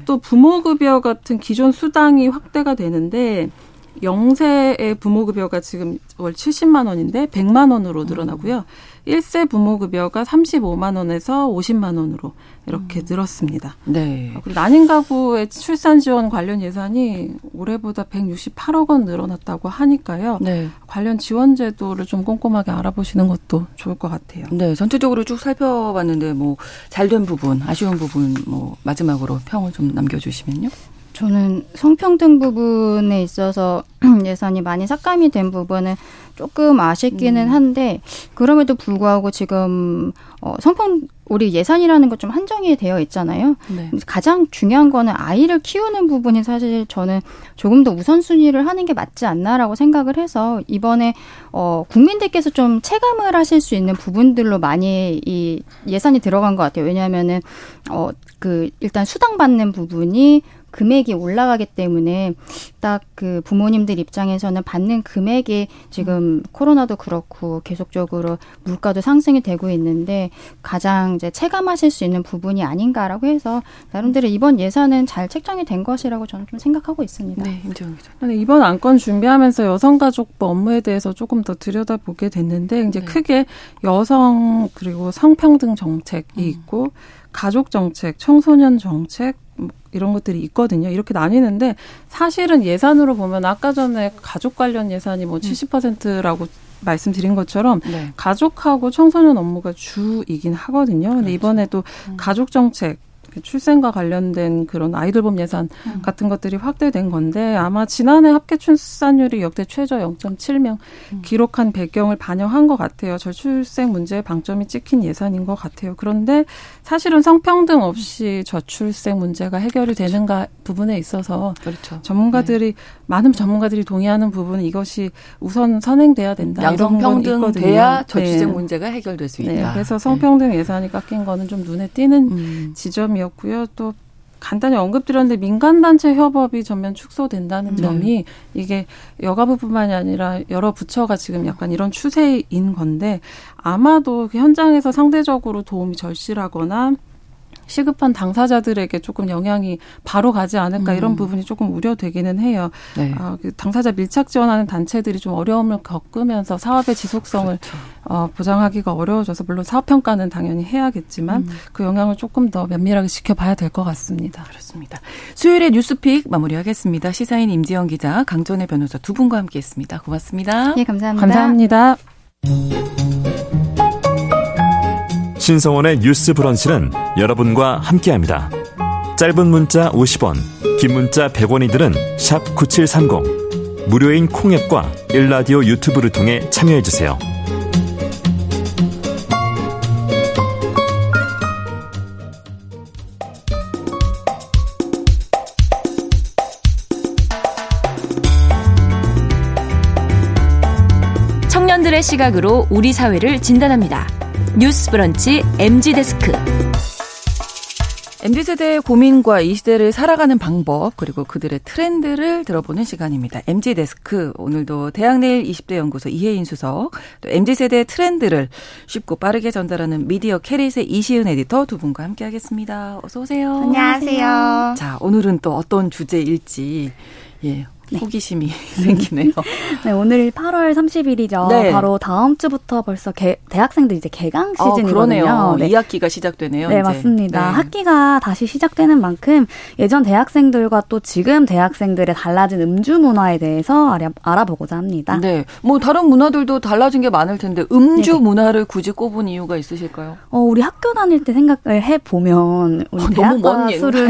또 부모급여 같은 기존 수당이 확대가 되는데 영세의 부모급여가 지금 월 70만 원인데 100만 원으로 늘어나고요. 음. 1세 부모 급여가 35만 원에서 50만 원으로 이렇게 음. 늘었습니다. 네. 그리고 난임 가구의 출산 지원 관련 예산이 올해보다 168억 원 늘어났다고 하니까요. 네. 관련 지원 제도를 좀 꼼꼼하게 알아보시는 것도 좋을 것 같아요. 네, 전체적으로 쭉 살펴봤는데 뭐 잘된 부분, 아쉬운 부분 뭐 마지막으로 평을 좀 남겨 주시면요. 저는 성평등 부분에 있어서 예산이 많이 삭감이 된 부분은 조금 아쉽기는 음. 한데 그럼에도 불구하고 지금 어 성평 우리 예산이라는 것 좀 한정이 되어 있잖아요. 네. 가장 중요한 거는 아이를 키우는 부분이 사실 저는 조금 더 우선순위를 하는 게 맞지 않나라고 생각을 해서 이번에 어 국민들께서 좀 체감을 하실 수 있는 부분들로 많이 이 예산이 들어간 것 같아요. 왜냐하면은 어 그 일단 수당 받는 부분이 금액이 올라가기 때문에 딱 그 부모님들 입장에서는 받는 금액이 지금 음. 코로나도 그렇고 계속적으로 물가도 상승이 되고 있는데 가장 이제 체감하실 수 있는 부분이 아닌가라고 해서 나름대로 이번 예산은 잘 책정이 된 것이라고 저는 좀 생각하고 있습니다. 네, 임지영 기자. 이번 안건 준비하면서 여성가족부 업무에 대해서 조금 더 들여다보게 됐는데 이제 네. 크게 여성 그리고 성평등 정책이 음. 있고 가족 정책, 청소년 정책, 이런 것들이 있거든요. 이렇게 나뉘는데 사실은 예산으로 보면 아까 전에 가족 관련 예산이 뭐 70%라고 음. 말씀드린 것처럼 네. 가족하고 청소년 업무가 주이긴 하거든요. 근데 그렇죠. 이번에도 음. 가족 정책 그 출생과 관련된 그런 아이돌봄 예산 음. 같은 것들이 확대된 건데 아마 지난해 합계 출산율이 역대 최저 0.7명 음. 기록한 배경을 반영한 것 같아요. 저출생 문제에 방점이 찍힌 예산인 것 같아요. 그런데 사실은 성평등 없이 저출생 문제가 해결이 그렇죠. 되는가 부분에 있어서 그렇죠. 전문가들이 네. 많은 전문가들이 동의하는 부분은 이것이 우선 선행돼야 된다. 양성평등 돼야 저출생 네. 문제가 해결될 수 네. 있다. 네. 그래서 성평등 예산이 깎인 거는 좀 눈에 띄는 음. 지점이 점이었고요. 또 간단히 언급드렸는데 민간단체 협업이 전면 축소된다는 네. 점이 이게 여가부뿐만이 아니라 여러 부처가 지금 약간 이런 추세인 건데 아마도 그 현장에서 상대적으로 도움이 절실하거나 시급한 당사자들에게 조금 영향이 바로 가지 않을까 음. 이런 부분이 조금 우려되기는 해요. 네. 아, 그 당사자 밀착 지원하는 단체들이 좀 어려움을 겪으면서 사업의 지속성을 그렇죠. 어, 보장하기가 어려워져서 물론 사업 평가는 당연히 해야겠지만 음. 그 영향을 조금 더 면밀하게 지켜봐야 될 것 같습니다. 그렇습니다. 수요일에 뉴스픽 마무리하겠습니다. 시사인 임지영 기자, 강전의 변호사 두 분과 함께했습니다. 고맙습니다. 네, 감사합니다. 감사합니다. 신성원의 뉴스 브런치는 여러분과 함께합니다. 짧은 문자 50원, 긴 문자 100원이들은 9730. 무료인 콩앱과 일라디오 유튜브를 통해 참여해주세요. 세대의 시각으로 우리 사회를 진단합니다. 뉴스 브런치 MZ 데스크. MZ세대의 고민과 이 시대를 살아가는 방법, 그리고 그들의 트렌드를 들어보는 시간입니다. MZ데스크. 오늘도 대학내일 20대 연구소 이혜인 수석, 또 MZ세대의 트렌드를 쉽고 빠르게 전달하는 미디어 캐릿의 이시은 에디터 두 분과 함께 하겠습니다. 어서오세요. 안녕하세요. 자, 오늘은 또 어떤 주제일지, 예, 네. 호기심이 생기네요. 네, 오늘 8월 30일이죠. 네. 바로 다음 주부터 벌써 개, 대학생들 이제 개강 아, 시즌이거든요. 어, 네. 2학기가 시작되네요. 네, 이제. 맞습니다. 네. 학기가 다시 시작되는 만큼 예전 대학생들과 또 지금 대학생들의 달라진 음주 문화에 대해서 알아, 알아 보고자 합니다. 네. 뭐 다른 문화들도 달라진 게 많을 텐데 음주 네네. 문화를 굳이 꼽은 이유가 있으실까요? 어, 우리 학교 다닐 때 생각을 해 보면 우리 어, 대학과 술은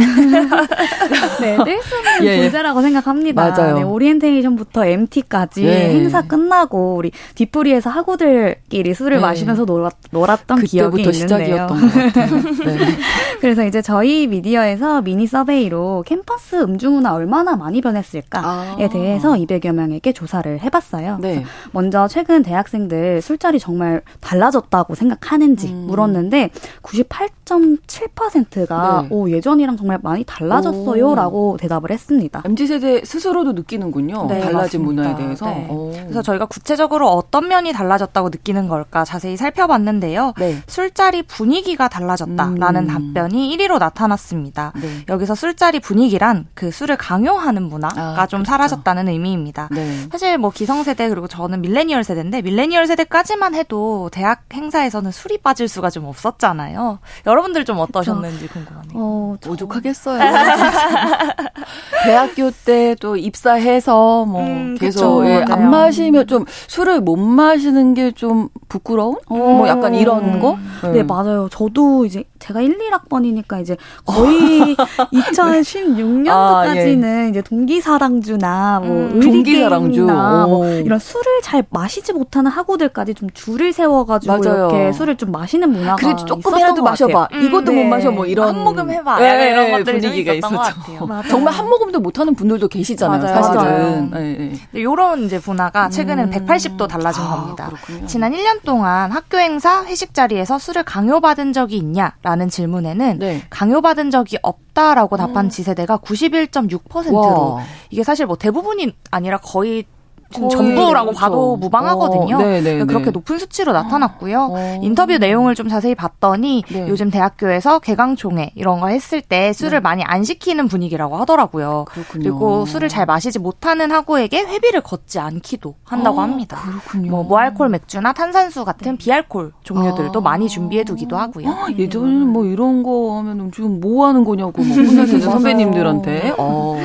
네, 뗄수 없는 예. 문제라고 생각합니다. 맞아요. 맞아요. 네, 오리엔테이션부터 MT까지 네. 행사 끝나고 우리 뒷부리에서 학우들끼리 술을 네. 마시면서 놀았, 놀았던 기억이 있는데요. 시작이었던 것 같아요. 네. 그래서 이제 저희 미디어에서 미니 서베이로 캠퍼스 음주문화 얼마나 많이 변했을까에 아. 대해서 200여 명에게 조사를 해봤어요. 네. 먼저 최근 대학생들 술자리 정말 달라졌다고 생각하는지 음. 물었는데 98.7%가 네. 오, 예전이랑 정말 많이 달라졌어요라고 대답을 했습니다. MZ 세대 스스로도 느끼는군요. 네, 달라진 맞습니다. 문화에 대해서. 네. 그래서 저희가 구체적으로 어떤 면이 달라졌다고 느끼는 걸까 자세히 살펴봤는데요. 네. 술자리 분위기가 달라졌다라는 음. 답변이 1위로 나타났습니다. 네. 여기서 술자리 분위기란 그 술을 강요하는 문화가 아, 좀 그렇죠. 사라졌다는 의미입니다. 네. 사실 뭐 기성세대 그리고 저는 밀레니얼 세대인데 밀레니얼 세대까지만 해도 대학 행사에서는 술이 빠질 수가 좀 없었잖아요. 여러분들 좀 어떠셨는지 궁금하네요. 어, 오죽하겠어요. 대학교 때 또 입사 입사해서 뭐 음, 계속 예, 안 마시면 좀 술을 못 마시는 게 좀 부끄러운 오. 뭐 약간 이런 거? 네. 네. 맞아요. 저도 이제 제가 1, 1학번이니까 이제 거의 2016년도까지는 아, 예. 이제 동기사랑주나 뭐 음, 동기사랑주 뭐 이런 술을 잘 마시지 못하는 학우들까지 좀 줄을 세워가지고 맞아요. 이렇게 술을 좀 마시는 문화가 그래 조금이라도 마셔봐. 음, 이것도 네. 못 마셔 뭐 이런 한 모금 해봐. 네, 이런 것들이 분위기가 있었죠. 정말 한 모금도 못하는 분들도 계시잖아요. 맞아요. 사실은. 네, 네. 이런 이제 문화가 최근에는 음. 180도 달라진 아, 겁니다. 그렇군요. 지난 1년 동안 학교 행사, 회식 자리에서 술을 강요받은 적이 있냐 라는 질문에는 네. 강요받은 적이 없다라고 답한 음. 지세대가 91.6%로 와. 이게 사실 뭐 대부분이 아니라 거의 전부라고 그렇죠. 봐도 무방하거든요. 어, 네, 네, 그렇게 네. 높은 수치로 나타났고요. 어. 인터뷰 내용을 좀 자세히 봤더니 네. 요즘 대학교에서 개강총회 이런 거 했을 때 술을 네. 많이 안 시키는 분위기라고 하더라고요. 그렇군요. 그리고 술을 잘 마시지 못하는 학우에게 회비를 걷지 않기도 한다고 어, 합니다. 그렇군요. 뭐 무알콜 맥주나 탄산수 같은 비알콜 종류들도 아. 많이 준비해 두기도 하고요. 아, 예전에는 뭐 이런 거 하면 지금 뭐 하는 거냐고 뭐 혼나시는 선배님들한테. 어.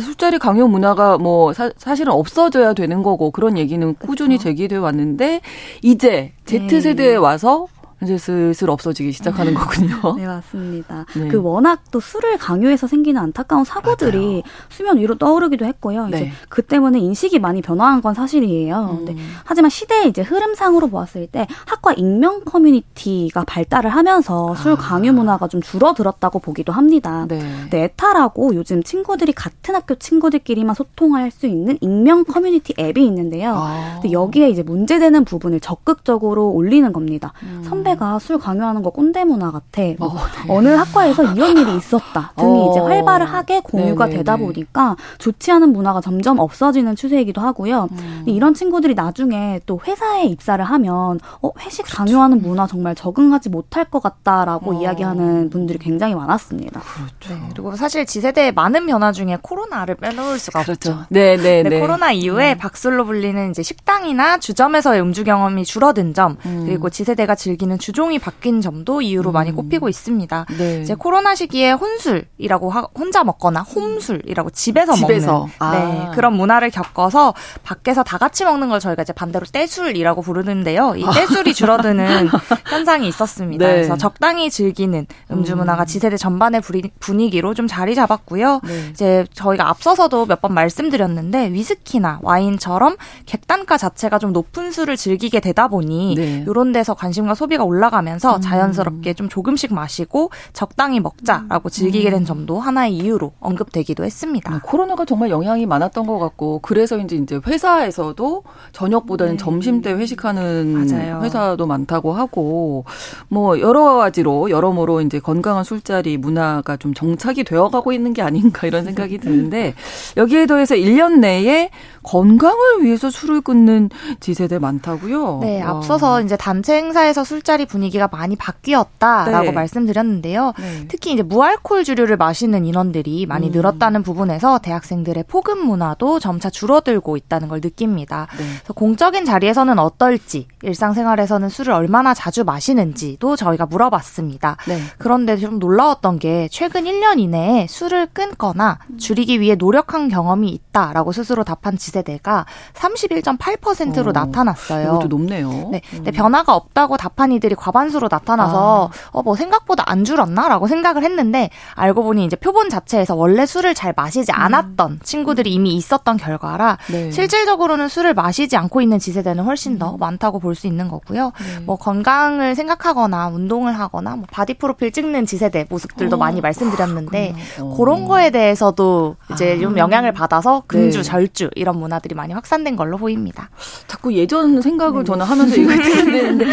술자리 강요 문화가 뭐 사, 사실은 없어져야 되는 거고 그런 얘기는 꾸준히 제기돼 왔는데 이제 Z 세대에 네. 와서 이제 슬슬 없어지기 시작하는 거군요. 네, 맞습니다. 네. 그 워낙 또 술을 강요해서 생기는 안타까운 사고들이 맞아요. 수면 위로 떠오르기도 했고요. 네. 이제 그 때문에 인식이 많이 변화한 건 사실이에요. 음. 네. 하지만 시대의 이제 흐름상으로 보았을 때 학과 익명 커뮤니티가 발달을 하면서 아. 술 강요 문화가 좀 줄어들었다고 보기도 합니다. 네. 네, 에타라고 요즘 친구들이 같은 학교 친구들끼리만 소통할 수 있는 익명 커뮤니티 앱이 있는데요. 아. 여기에 이제 문제되는 부분을 적극적으로 올리는 겁니다. 음. 선배 선배가 술 강요하는 거 꼰대 문화 같아. 뭐 어, 네. 어느 학과에서 이런 일이 있었다 등이 어. 이제 활발하게 공유가 네네네. 되다 보니까 좋지 않은 문화가 점점 없어지는 추세이기도 하고요. 음. 이런 친구들이 나중에 또 회사에 입사를 하면 어, 회식 그렇죠. 강요하는 문화 정말 적응하지 못할 것 같다라고 어. 이야기하는 분들이 굉장히 많았습니다. 그렇죠. 네. 그리고 사실 지세대의 많은 변화 중에 코로나를 빼놓을 수가 그렇죠. 없죠. 네, 네, 네. 코로나 이후에 음. 박술로 불리는 이제 식당이나 주점에서의 음주 경험이 줄어든 점 음. 그리고 지세대가 즐기는 주종이 바뀐 점도 이유로 음. 많이 꼽히고 있습니다. 네. 이제 코로나 시기에 혼술이라고 하, 혼자 먹거나 홈술이라고 집에서, 집에서. 먹는 아. 네, 그런 문화를 겪어서 밖에서 다 같이 먹는 걸 저희가 이제 반대로 떼술이라고 부르는데요. 이 떼술이 줄어드는 현상이 있었습니다. 네. 그래서 적당히 즐기는 음주 음. 문화가 지세대 전반의 분위기로 좀 자리 잡았고요. 네. 이제 저희가 앞서서도 몇 번 말씀드렸는데 위스키나 와인처럼 객단가 자체가 좀 높은 술을 즐기게 되다 보니 이런 네. 데서 관심과 소비가 수치가 올라가면서 음. 자연스럽게 좀 조금씩 마시고 적당히 먹자라고 즐기게 된 점도 하나의 이유로 언급되기도 했습니다. 네, 코로나가 정말 영향이 많았던 것 같고 그래서 이제 이제 회사에서도 저녁보다는 네. 점심 때 회식하는 맞아요. 회사도 많다고 하고 뭐 여러 가지로 여러모로 이제 건강한 술자리 문화가 좀 정착이 되어가고 있는 게 아닌가 이런 생각이 드는데 여기에 더해서 1년 내에 건강을 위해서 술을 끊는 지세대 많다고요. 네, 와. 앞서서 이제 단체 행사에서 술자리 분위기가 많이 바뀌었다라고 네. 말씀드렸는데요. 네. 특히 이제 무알콜 주류를 마시는 인원들이 많이 음. 늘었다는 부분에서 대학생들의 포급 문화도 점차 줄어들고 있다는 걸 느낍니다. 네. 그래서 공적인 자리에서는 어떨지, 일상생활에서는 술을 얼마나 자주 마시는지도 저희가 물어봤습니다. 네. 그런데 좀 놀라웠던 게 최근 1년 이내에 술을 끊거나 줄이기 위해 노력한 경험이 있다라고 스스로 답한 지세 대가 31.8%로 어, 나타났어요. 이것도 높네요. 네. 음. 근데 변화가 없다고 답한 이들이 과반수로 나타나서 아. 어, 뭐 생각보다 안 줄었나라고 생각을 했는데 알고 보니 이제 표본 자체에서 원래 술을 잘 마시지 음. 않았던 음. 친구들이 이미 있었던 결과라 네. 실질적으로는 술을 마시지 않고 있는 Z세대는 훨씬 더 음. 많다고 볼 수 있는 거고요. 네. 뭐 건강을 생각하거나 운동을 하거나 뭐 바디 프로필 찍는 Z세대 모습들도 어. 많이 말씀드렸는데 어. 그런 거에 대해서도 이제 아. 좀 영향을 받아서 금주, 네. 절주 이런 문화들이 많이 확산된 걸로 보입니다. 자꾸 예전 생각을 네. 저는 하면서 이걸 듣는데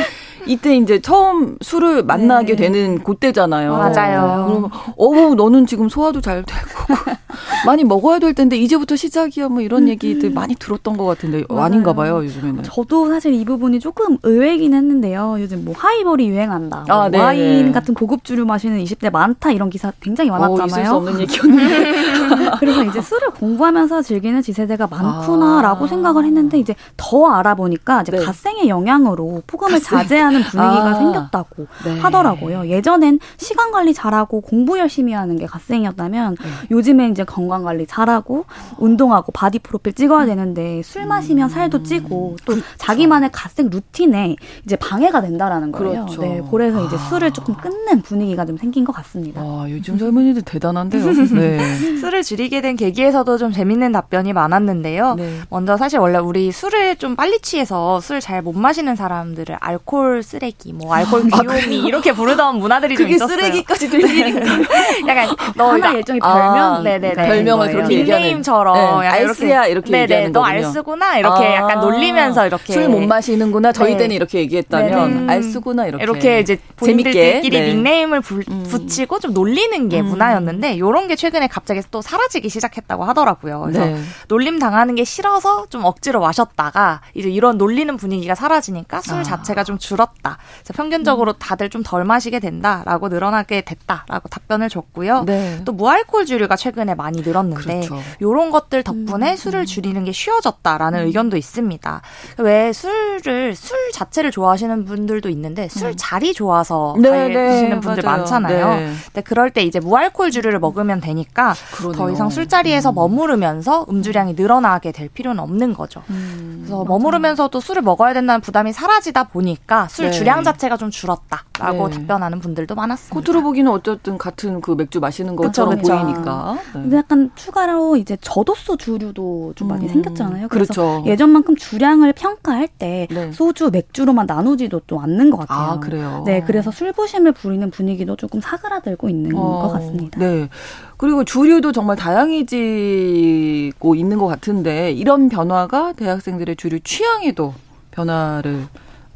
이때 이제 처음 술을 만나게 네. 되는 그때잖아요. 맞아요. 그러면 어 너는 지금 소화도 잘 되고 많이 먹어야 될 텐데 이제부터 시작이야 뭐 이런 얘기들 많이 들었던 것 같은데 맞아요. 아닌가 봐요 요즘에는. 저도 사실 이 부분이 조금 의외이긴 했는데요. 요즘 뭐 하이볼이 유행한다. 아, 뭐 와인 같은 고급주를 마시는 20대 많다 이런 기사 굉장히 많았잖아요. 어, 있을 수 없는 얘기였는데. 그래서 이제 술을 공부하면서 즐기는 지세대가 많구나라고 아. 생각을 했는데 이제 더 알아보니까 이제 네. 갓생의 영향으로 폭음을 자제하는 하는 분위기가 아, 생겼다고 네. 하더라고요. 예전엔 시간 관리 잘하고 공부 열심히 하는 게 갓생이었다면 네. 요즘에 이제 건강 관리 잘하고 운동하고 바디 프로필 찍어야 되는데 술 마시면 음. 살도 찌고 또 그렇죠. 자기만의 갓생 루틴에 이제 방해가 된다라는 거예요. 그렇죠. 네, 그래서 이제 아. 술을 조금 끊는 분위기가 좀 생긴 것 같습니다. 아, 요즘 젊은이들 대단한데요. 네. 술을 줄이게 된 계기에서도 좀 재밌는 답변이 많았는데요. 네. 먼저 사실 원래 우리 술을 좀 빨리 취해서 술 잘 못 마시는 사람들을 알코올 알코올 쓰레기, 뭐 알코올 아, 귀요미 아, 이렇게 부르던 문화들이 좀 있었어요. 쓰레기까지 들리니까 약간 너 하나 일종의 별명, 아, 네네 별명을 거예요. 그렇게 닉네임처럼 네, 알쓰야 이렇게 네네, 얘기하는 너 알쓰구나 이렇게 아, 약간 놀리면서 이렇게 술 못 마시는구나 저희 네. 때는 이렇게 얘기했다면 네. 알쓰구나 이렇게 이렇게 이제 본인들끼리 네. 닉네임을 부, 음. 붙이고 좀 놀리는 게 음. 문화였는데 요런 게 최근에 갑자기 또 사라지기 시작했다고 하더라고요. 그래서 네. 놀림 당하는 게 싫어서 좀 억지로 마셨다가 이제 이런 놀리는 분위기가 사라지니까 술 아. 자체가 좀 줄었 줄었다. 평균적으로 다들 좀 덜 마시게 된다라고 늘어나게 됐다라고 답변을 줬고요. 네. 또 무알콜 주류가 최근에 많이 늘었는데 그렇죠. 이런 것들 덕분에 음, 술을 줄이는 게 쉬워졌다라는 음. 의견도 있습니다. 왜 술을 술 자체를 좋아하시는 분들도 있는데 술 음. 자리 좋아서 네, 드시는 네, 분들 맞아요. 많잖아요. 네. 근데 그럴 때 이제 무알콜 주류를 먹으면 되니까 그러네요. 더 이상 술자리에서 음. 머무르면서 음주량이 늘어나게 될 필요는 없는 거죠. 음, 그래서 맞아요. 머무르면서도 술을 먹어야 된다는 부담이 사라지다 보니까 술 네. 주량 자체가 좀 줄었다라고 네. 답변하는 분들도 많았습니다. 겉으로 보기는 어쨌든 같은 그 맥주 마시는 것처럼 그쵸, 그쵸. 보이니까. 네. 근데 약간 추가로 이제 저도수 주류도 좀 많이 음. 생겼잖아요. 그렇죠. 예전만큼 주량을 평가할 때 네. 소주, 맥주로만 나누지도 또 않는 것 같아요. 아, 그래요. 네, 그래서 술부심을 부리는 분위기도 조금 사그라들고 있는 어, 것 같습니다. 네. 그리고 주류도 정말 다양해지고 있는 것 같은데 이런 변화가 대학생들의 주류 취향에도 변화를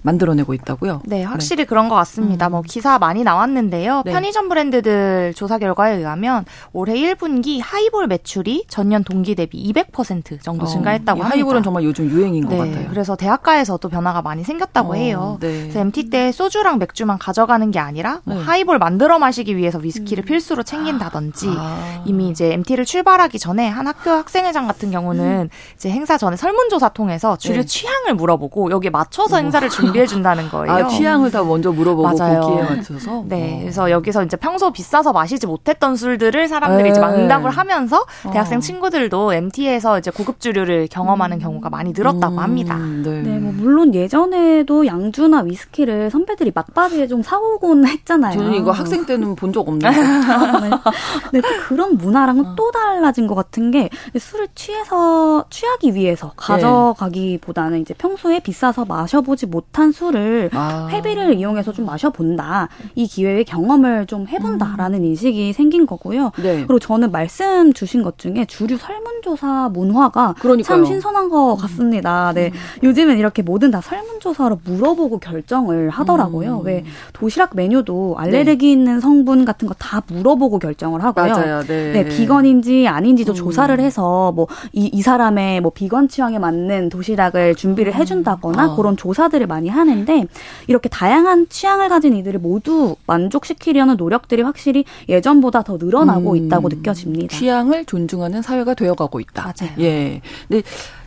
만들어내고 있다고요? 네, 확실히 네. 그런 것 같습니다. 음. 뭐 기사 많이 나왔는데요. 네. 편의점 브랜드들 조사 결과에 의하면 올해 1분기 하이볼 매출이 전년 동기 대비 200% 정도 어, 증가했다고 합니다. 하이볼은 정말 요즘 유행인 네, 것 같아요. 그래서 대학가에서도 변화가 많이 생겼다고 어, 해요. 네. 그래서 MT 때 소주랑 맥주만 가져가는 게 아니라 뭐 네. 하이볼 만들어 마시기 위해서 위스키를 음. 필수로 챙긴다든지 아. 이미 이제 MT를 출발하기 전에 한 학교 학생회장 같은 경우는 음. 이제 행사 전에 설문조사 통해서 주류 네. 취향을 물어보고 여기에 맞춰서 행사를 준비 준비해 준다는 거예요. 아, 취향을 다 먼저 물어보고 맞아요. 거기에 맞춰서. 네, 어. 그래서 여기서 이제 평소 비싸서 마시지 못했던 술들을 사람들이 이제 응답을 네. 하면서 어. 대학생 친구들도 MT에서 이제 고급 주류를 경험하는 음. 경우가 많이 늘었다고 음. 합니다. 네. 네. 뭐 물론 예전에도 양주나 위스키를 선배들이 막바지에 좀 사오곤 했잖아요. 저는 이거 학생 때는 본 적 없는데. 네, 그런 문화랑은 어. 또 달라진 것 같은 게 술을 취해서 취하기 위해서 가져가기보다는 이제 평소에 비싸서 마셔보지 못한 한 술을 아. 회비를 이용해서 좀 마셔본다. 이 기회에 경험을 좀 해본다라는 음. 인식이 생긴 거고요. 네. 그리고 저는 말씀 주신 것 중에 주류 설문조사 문화가 그러니까요. 참 신선한 것 같습니다. 네. 음. 요즘은 이렇게 뭐든 다 설문조사로 물어보고 결정을 하더라고요. 음. 왜 도시락 메뉴도 알레르기 네. 있는 성분 같은 거 다 물어보고 결정을 하고요. 맞아요. 네. 네 비건인지 아닌지도 음. 조사를 해서 뭐 이 이 사람의 뭐 비건 취향에 맞는 도시락을 준비를 음. 해준다거나 어. 그런 조사들을 많이 하는데 이렇게 다양한 취향을 가진 이들을 모두 만족시키려는 노력들이 확실히 예전보다 더 늘어나고 음. 있다고 느껴집니다. 취향을 존중하는 사회가 되어가고 있다. 맞아요. 예. 근데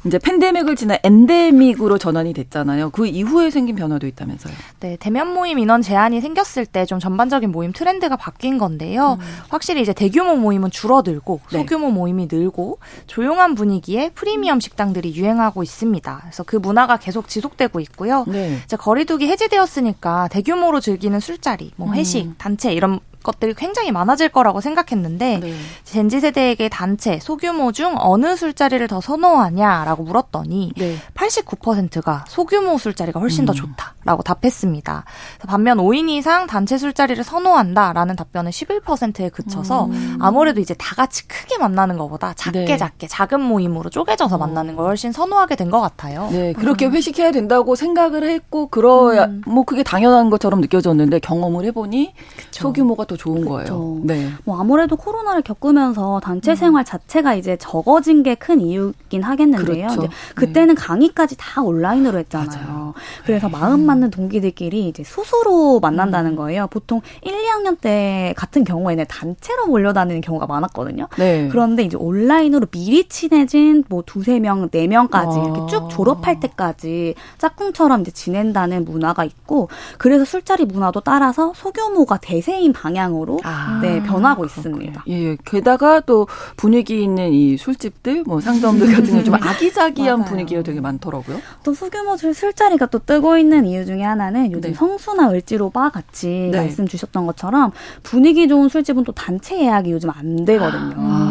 이제 팬데믹을 지나 엔데믹으로 전환이 됐잖아요. 그 이후에 생긴 변화도 있다면서요. 네, 대면 모임 인원 제한이 생겼을 때 좀 전반적인 모임 트렌드가 바뀐 건데요. 음. 확실히 이제 대규모 모임은 줄어들고 네. 소규모 모임이 늘고 조용한 분위기에 프리미엄 식당들이 유행하고 있습니다. 그래서 그 문화가 계속 지속되고 있고요. 네. 이제 거리두기 해제되었으니까 대규모로 즐기는 술자리, 뭐 회식, 음. 단체 이런 것들이 굉장히 많아질 거라고 생각했는데 네. 젠지 세대에게 단체 소규모 중 어느 술자리를 더 선호하냐라고 물었더니 네. 89%가 소규모 술자리가 훨씬 음. 더 좋다라고 답했습니다. 반면 5인 이상 단체 술자리를 선호한다라는 답변은 11%에 그쳐서 음. 아무래도 이제 다 같이 크게 만나는 것보다 작게 네. 작게 작은 모임으로 쪼개져서 어. 만나는 걸 훨씬 선호하게 된 것 같아요. 네, 그렇게 음. 회식해야 된다고 생각을 했고 그러야 음. 뭐 그게 당연한 것처럼 느껴졌는데 경험을 해보니 그쵸. 소규모가 더 좋은 거예요. 네. 뭐 아무래도 코로나를 겪으면서 단체 음. 생활 자체가 이제 적어진 게 큰 이유긴 하겠는데요. 그렇죠. 그때는 네. 강의까지 다 온라인으로 했잖아요. 맞아요. 그래서 네. 마음 맞는 동기들끼리 이제 수수로 만난다는 음. 거예요. 보통 1, 2학년 때 같은 경우에는 단체로 몰려다니는 경우가 많았거든요. 네. 그런데 이제 온라인으로 미리 친해진 뭐 두세 명, 네 명까지 아. 이렇게 쭉 졸업할 때까지 짝꿍처럼 이제 지낸다는 문화가 있고 그래서 술자리 문화도 따라서 소규모가 대세인 방향으로 방향으로 아, 네, 변하고 있습니다. 예, 예, 게다가 또 분위기 있는 이 술집들, 뭐 상점들 같은 경우 좀 아기자기한 분위기가 되게 많더라고요. 또 소규모 술 술자리가 또 뜨고 있는 이유 중에 하나는 요즘 네. 성수나 을지로 바 같이 네. 말씀 주셨던 것처럼 분위기 좋은 술집은 또 단체 예약이 요즘 안 되거든요. 아.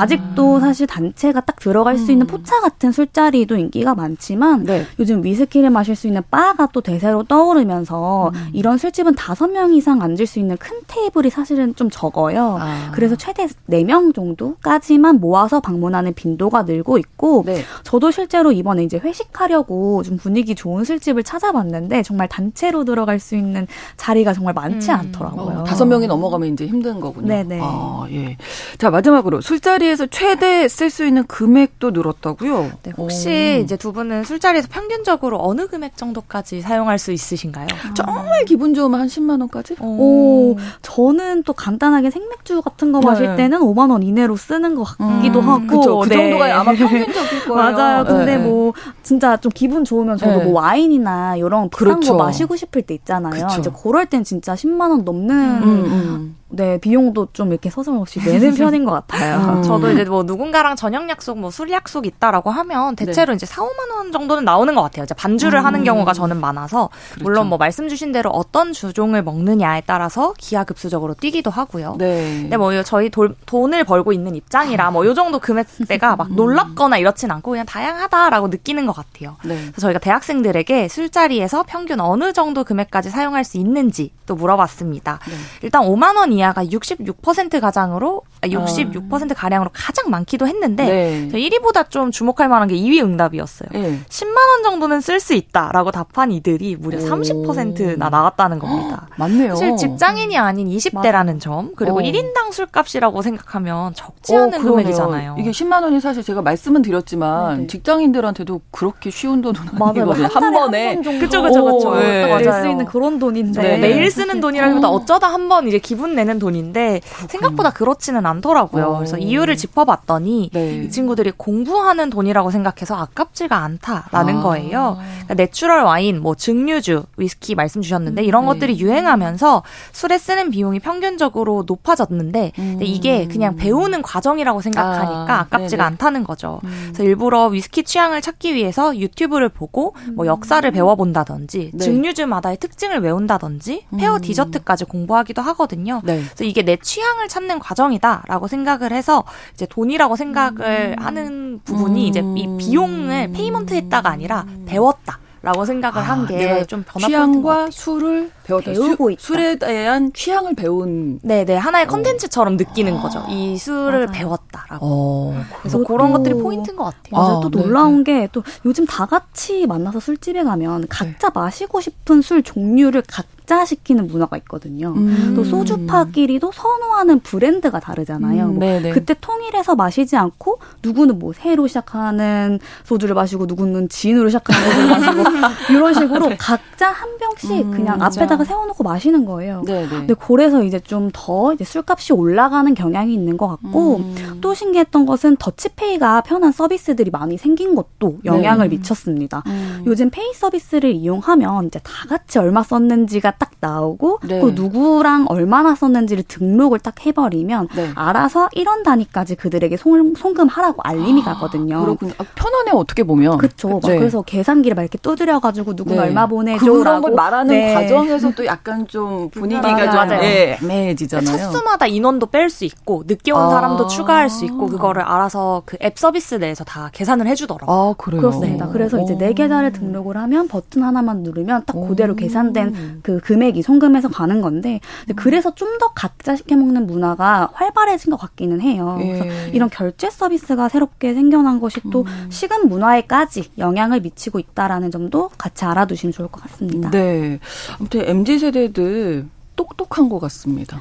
아직도 사실 단체가 딱 들어갈 음. 수 있는 음. 포차 같은 술자리도 인기가 많지만 네. 요즘 위스키를 마실 수 있는 바가 또 대세로 떠오르면서 음. 이런 술집은 다섯 명 이상 앉을 수 있는 큰 테이블이 사실은 좀 적어요. 아. 그래서 최대 4명 정도까지만 모아서 방문하는 빈도가 늘고 있고 네. 저도 실제로 이번에 이제 회식하려고 좀 분위기 좋은 술집을 찾아봤는데 정말 단체로 들어갈 수 있는 자리가 정말 많지 음. 않더라고요. 어, 다섯 명이 넘어가면 이제 힘든 거군요. 네네. 아, 예. 자, 마지막으로 술자리 에서 최대 쓸 수 있는 금액도 늘었다고요? 네, 혹시 오. 이제 두 분은 술자리에서 평균적으로 어느 금액 정도까지 사용할 수 있으신가요? 정말 기분 좋으면 한 10만 원까지? 오, 저는 저는 또 간단하게 생맥주 같은 거 마실 네. 때는 5만 원 이내로 쓰는 것 같기도 음, 하고 그쵸, 그 네. 정도가 아마 평균적일 거예요. 맞아요. 근데 네. 뭐 진짜 좀 기분 좋으면 저도 네. 뭐 와인이나 이런 비싼 그렇죠. 거 마시고 싶을 때 있잖아요. 그쵸. 이제 그럴 땐 진짜 10만 원 넘는 음, 음. 네, 비용도 좀 이렇게 서슴없이 내는 편인 것 같아요. 음. 저도 이제 뭐 누군가랑 저녁 약속, 뭐 술 약속 있다라고 하면 대체로 네. 이제 4, 5만 원 정도는 나오는 것 같아요. 이제 반주를 음. 하는 경우가 저는 많아서 그렇죠. 물론 뭐 말씀 주신 대로 어떤 주종을 먹느냐에 따라서 기하급수적으로 뛰기도 하고요. 네. 근데 뭐 저희 도, 돈을 벌고 있는 입장이라 뭐 요 정도 금액대가 막 음. 놀랍거나 이렇진 않고 그냥 다양하다라고 느끼는 것 같아요. 네. 그래서 저희가 대학생들에게 술자리에서 평균 어느 정도 금액까지 사용할 수 있는지 또 물어봤습니다. 네. 일단 5만 원이 하가 66% 가장으로 66% 아, 가량으로 가장 많기도 했는데 네. 1위보다 좀 주목할 만한 게 2위 응답이었어요. 네. 10만 원 정도는 쓸 수 있다라고 답한 이들이 무려 오. 30%나 나갔다는 겁니다. 맞네요. 사실 직장인이 아닌 20대라는 점 그리고 어. 1인당 술값이라고 생각하면 적지 않은 어, 금액이잖아요. 이게 10만 원이 사실 제가 말씀은 드렸지만 네. 직장인들한테도 그렇게 쉬운 돈은 아니거든요. 한, 번에 그쵸 그쵸 그쵸. 네. 낼수 있는 그런 돈인데 네. 매일 쓰는 돈이라기보다 어쩌다 한 번 이제 기분 내는 돈인데 그렇군요. 생각보다 그렇지는 않 더라고요. 오. 어. 그래서 이유를 짚어봤더니 네. 이 친구들이 공부하는 돈이라고 생각해서 아깝지가 않다라는 아. 거예요. 그러니까 내추럴 와인, 뭐 증류주, 위스키 말씀 주셨는데 이런 네. 것들이 유행하면서 술에 쓰는 비용이 평균적으로 높아졌는데 음. 이게 그냥 배우는 과정이라고 생각하니까 아깝지가 않다는 거죠. 음. 그래서 일부러 위스키 취향을 찾기 위해서 유튜브를 보고 뭐 역사를 배워본다든지 네. 증류주마다의 특징을 외운다든지 페어 음. 디저트까지 공부하기도 하거든요. 네. 그래서 이게 내 취향을 찾는 과정이다 라고 생각을 해서 이제 돈이라고 생각을 음. 하는 부분이 음. 이제 이 비용을 payment했다가 아니라 배웠다. 라고 생각을 아, 한게 좀 변화 취향과 술을 배웠다. 배우고 있다. 술에 대한 취향을 배운 네네 하나의 어. 컨텐츠처럼 느끼는 아. 거죠. 이 술을 맞아요. 배웠다라고. 어. 그래서 그런 것들이 포인트인 것 같아요. 맞아요. 아, 또 네, 놀라운 네. 게또 요즘 다 같이 만나서 술집에 가면 각자 네. 마시고 싶은 술 종류를 각 각자 시키는 문화가 있거든요. 음. 또 소주파끼리도 선호하는 브랜드가 다르잖아요. 음, 뭐 그때 통일해서 마시지 않고 누구는 뭐 새로 시작하는 소주를 마시고 누구는 진으로 시작하는 소주를 마시고 이런 식으로 네. 각자 한 병씩 음, 그냥 맞아. 앞에다가 세워놓고 마시는 거예요. 네네. 근데 그래서 이제 좀 더 이제 술값이 올라가는 경향이 있는 것 같고 음. 또 신기했던 것은 더치페이가 편한 서비스들이 많이 생긴 것도 영향을 네. 미쳤습니다. 음. 요즘 페이 서비스를 이용하면 이제 다 같이 얼마 썼는지가 딱 나오고 네. 그 누구랑 얼마나 썼는지를 등록을 딱 해버리면 네. 알아서 1원 단위까지 그들에게 송, 송금하라고 알림이 아, 가거든요. 그렇군요. 아, 편안해 어떻게 보면. 그렇죠. 네. 그래서 계산기를 막 이렇게 두드려가지고 누군 네. 얼마 보내줘. 그런 걸 말하는 네. 과정에서 도 약간 좀 분위기가 좀 네, 애매해지잖아요. 차수마다 인원도 뺄 수 있고 늦게 온 아. 사람도 추가할 수 있고 그거를 알아서 그 앱 서비스 내에서 다 계산을 해주더라고요. 아 그래요. 그렇습니다. 그래서 이제 내 계좌를 등록을 하면 버튼 하나만 누르면 딱 그대로 계산된 그 금액이 송금해서 가는 건데 그래서 좀 더 각자 시켜 먹는 문화가 활발해진 것 같기는 해요. 예. 그래서 이런 결제 서비스가 새롭게 생겨난 것이 또 음. 식은 문화에까지 영향을 미치고 있다라는 점도 같이 알아두시면 좋을 것 같습니다. 네. 아무튼 mz 세대들 똑똑한 것 같습니다.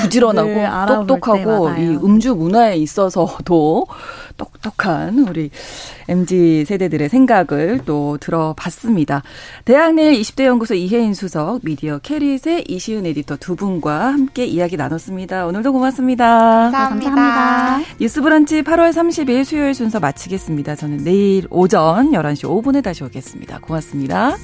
부지런하고 네, 똑똑하고 이 음주 문화에 있어서도 똑똑한 우리 MZ 세대들의 생각을 또 들어봤습니다. 대학내일 20대 연구소 이혜인 수석, 미디어 캐릿의 이시은 에디터 두 분과 함께 이야기 나눴습니다. 오늘도 고맙습니다. 감사합니다. 감사합니다. 뉴스브런치 8월 30일 수요일 순서 마치겠습니다. 저는 내일 오전 11시 5분에 다시 오겠습니다. 고맙습니다.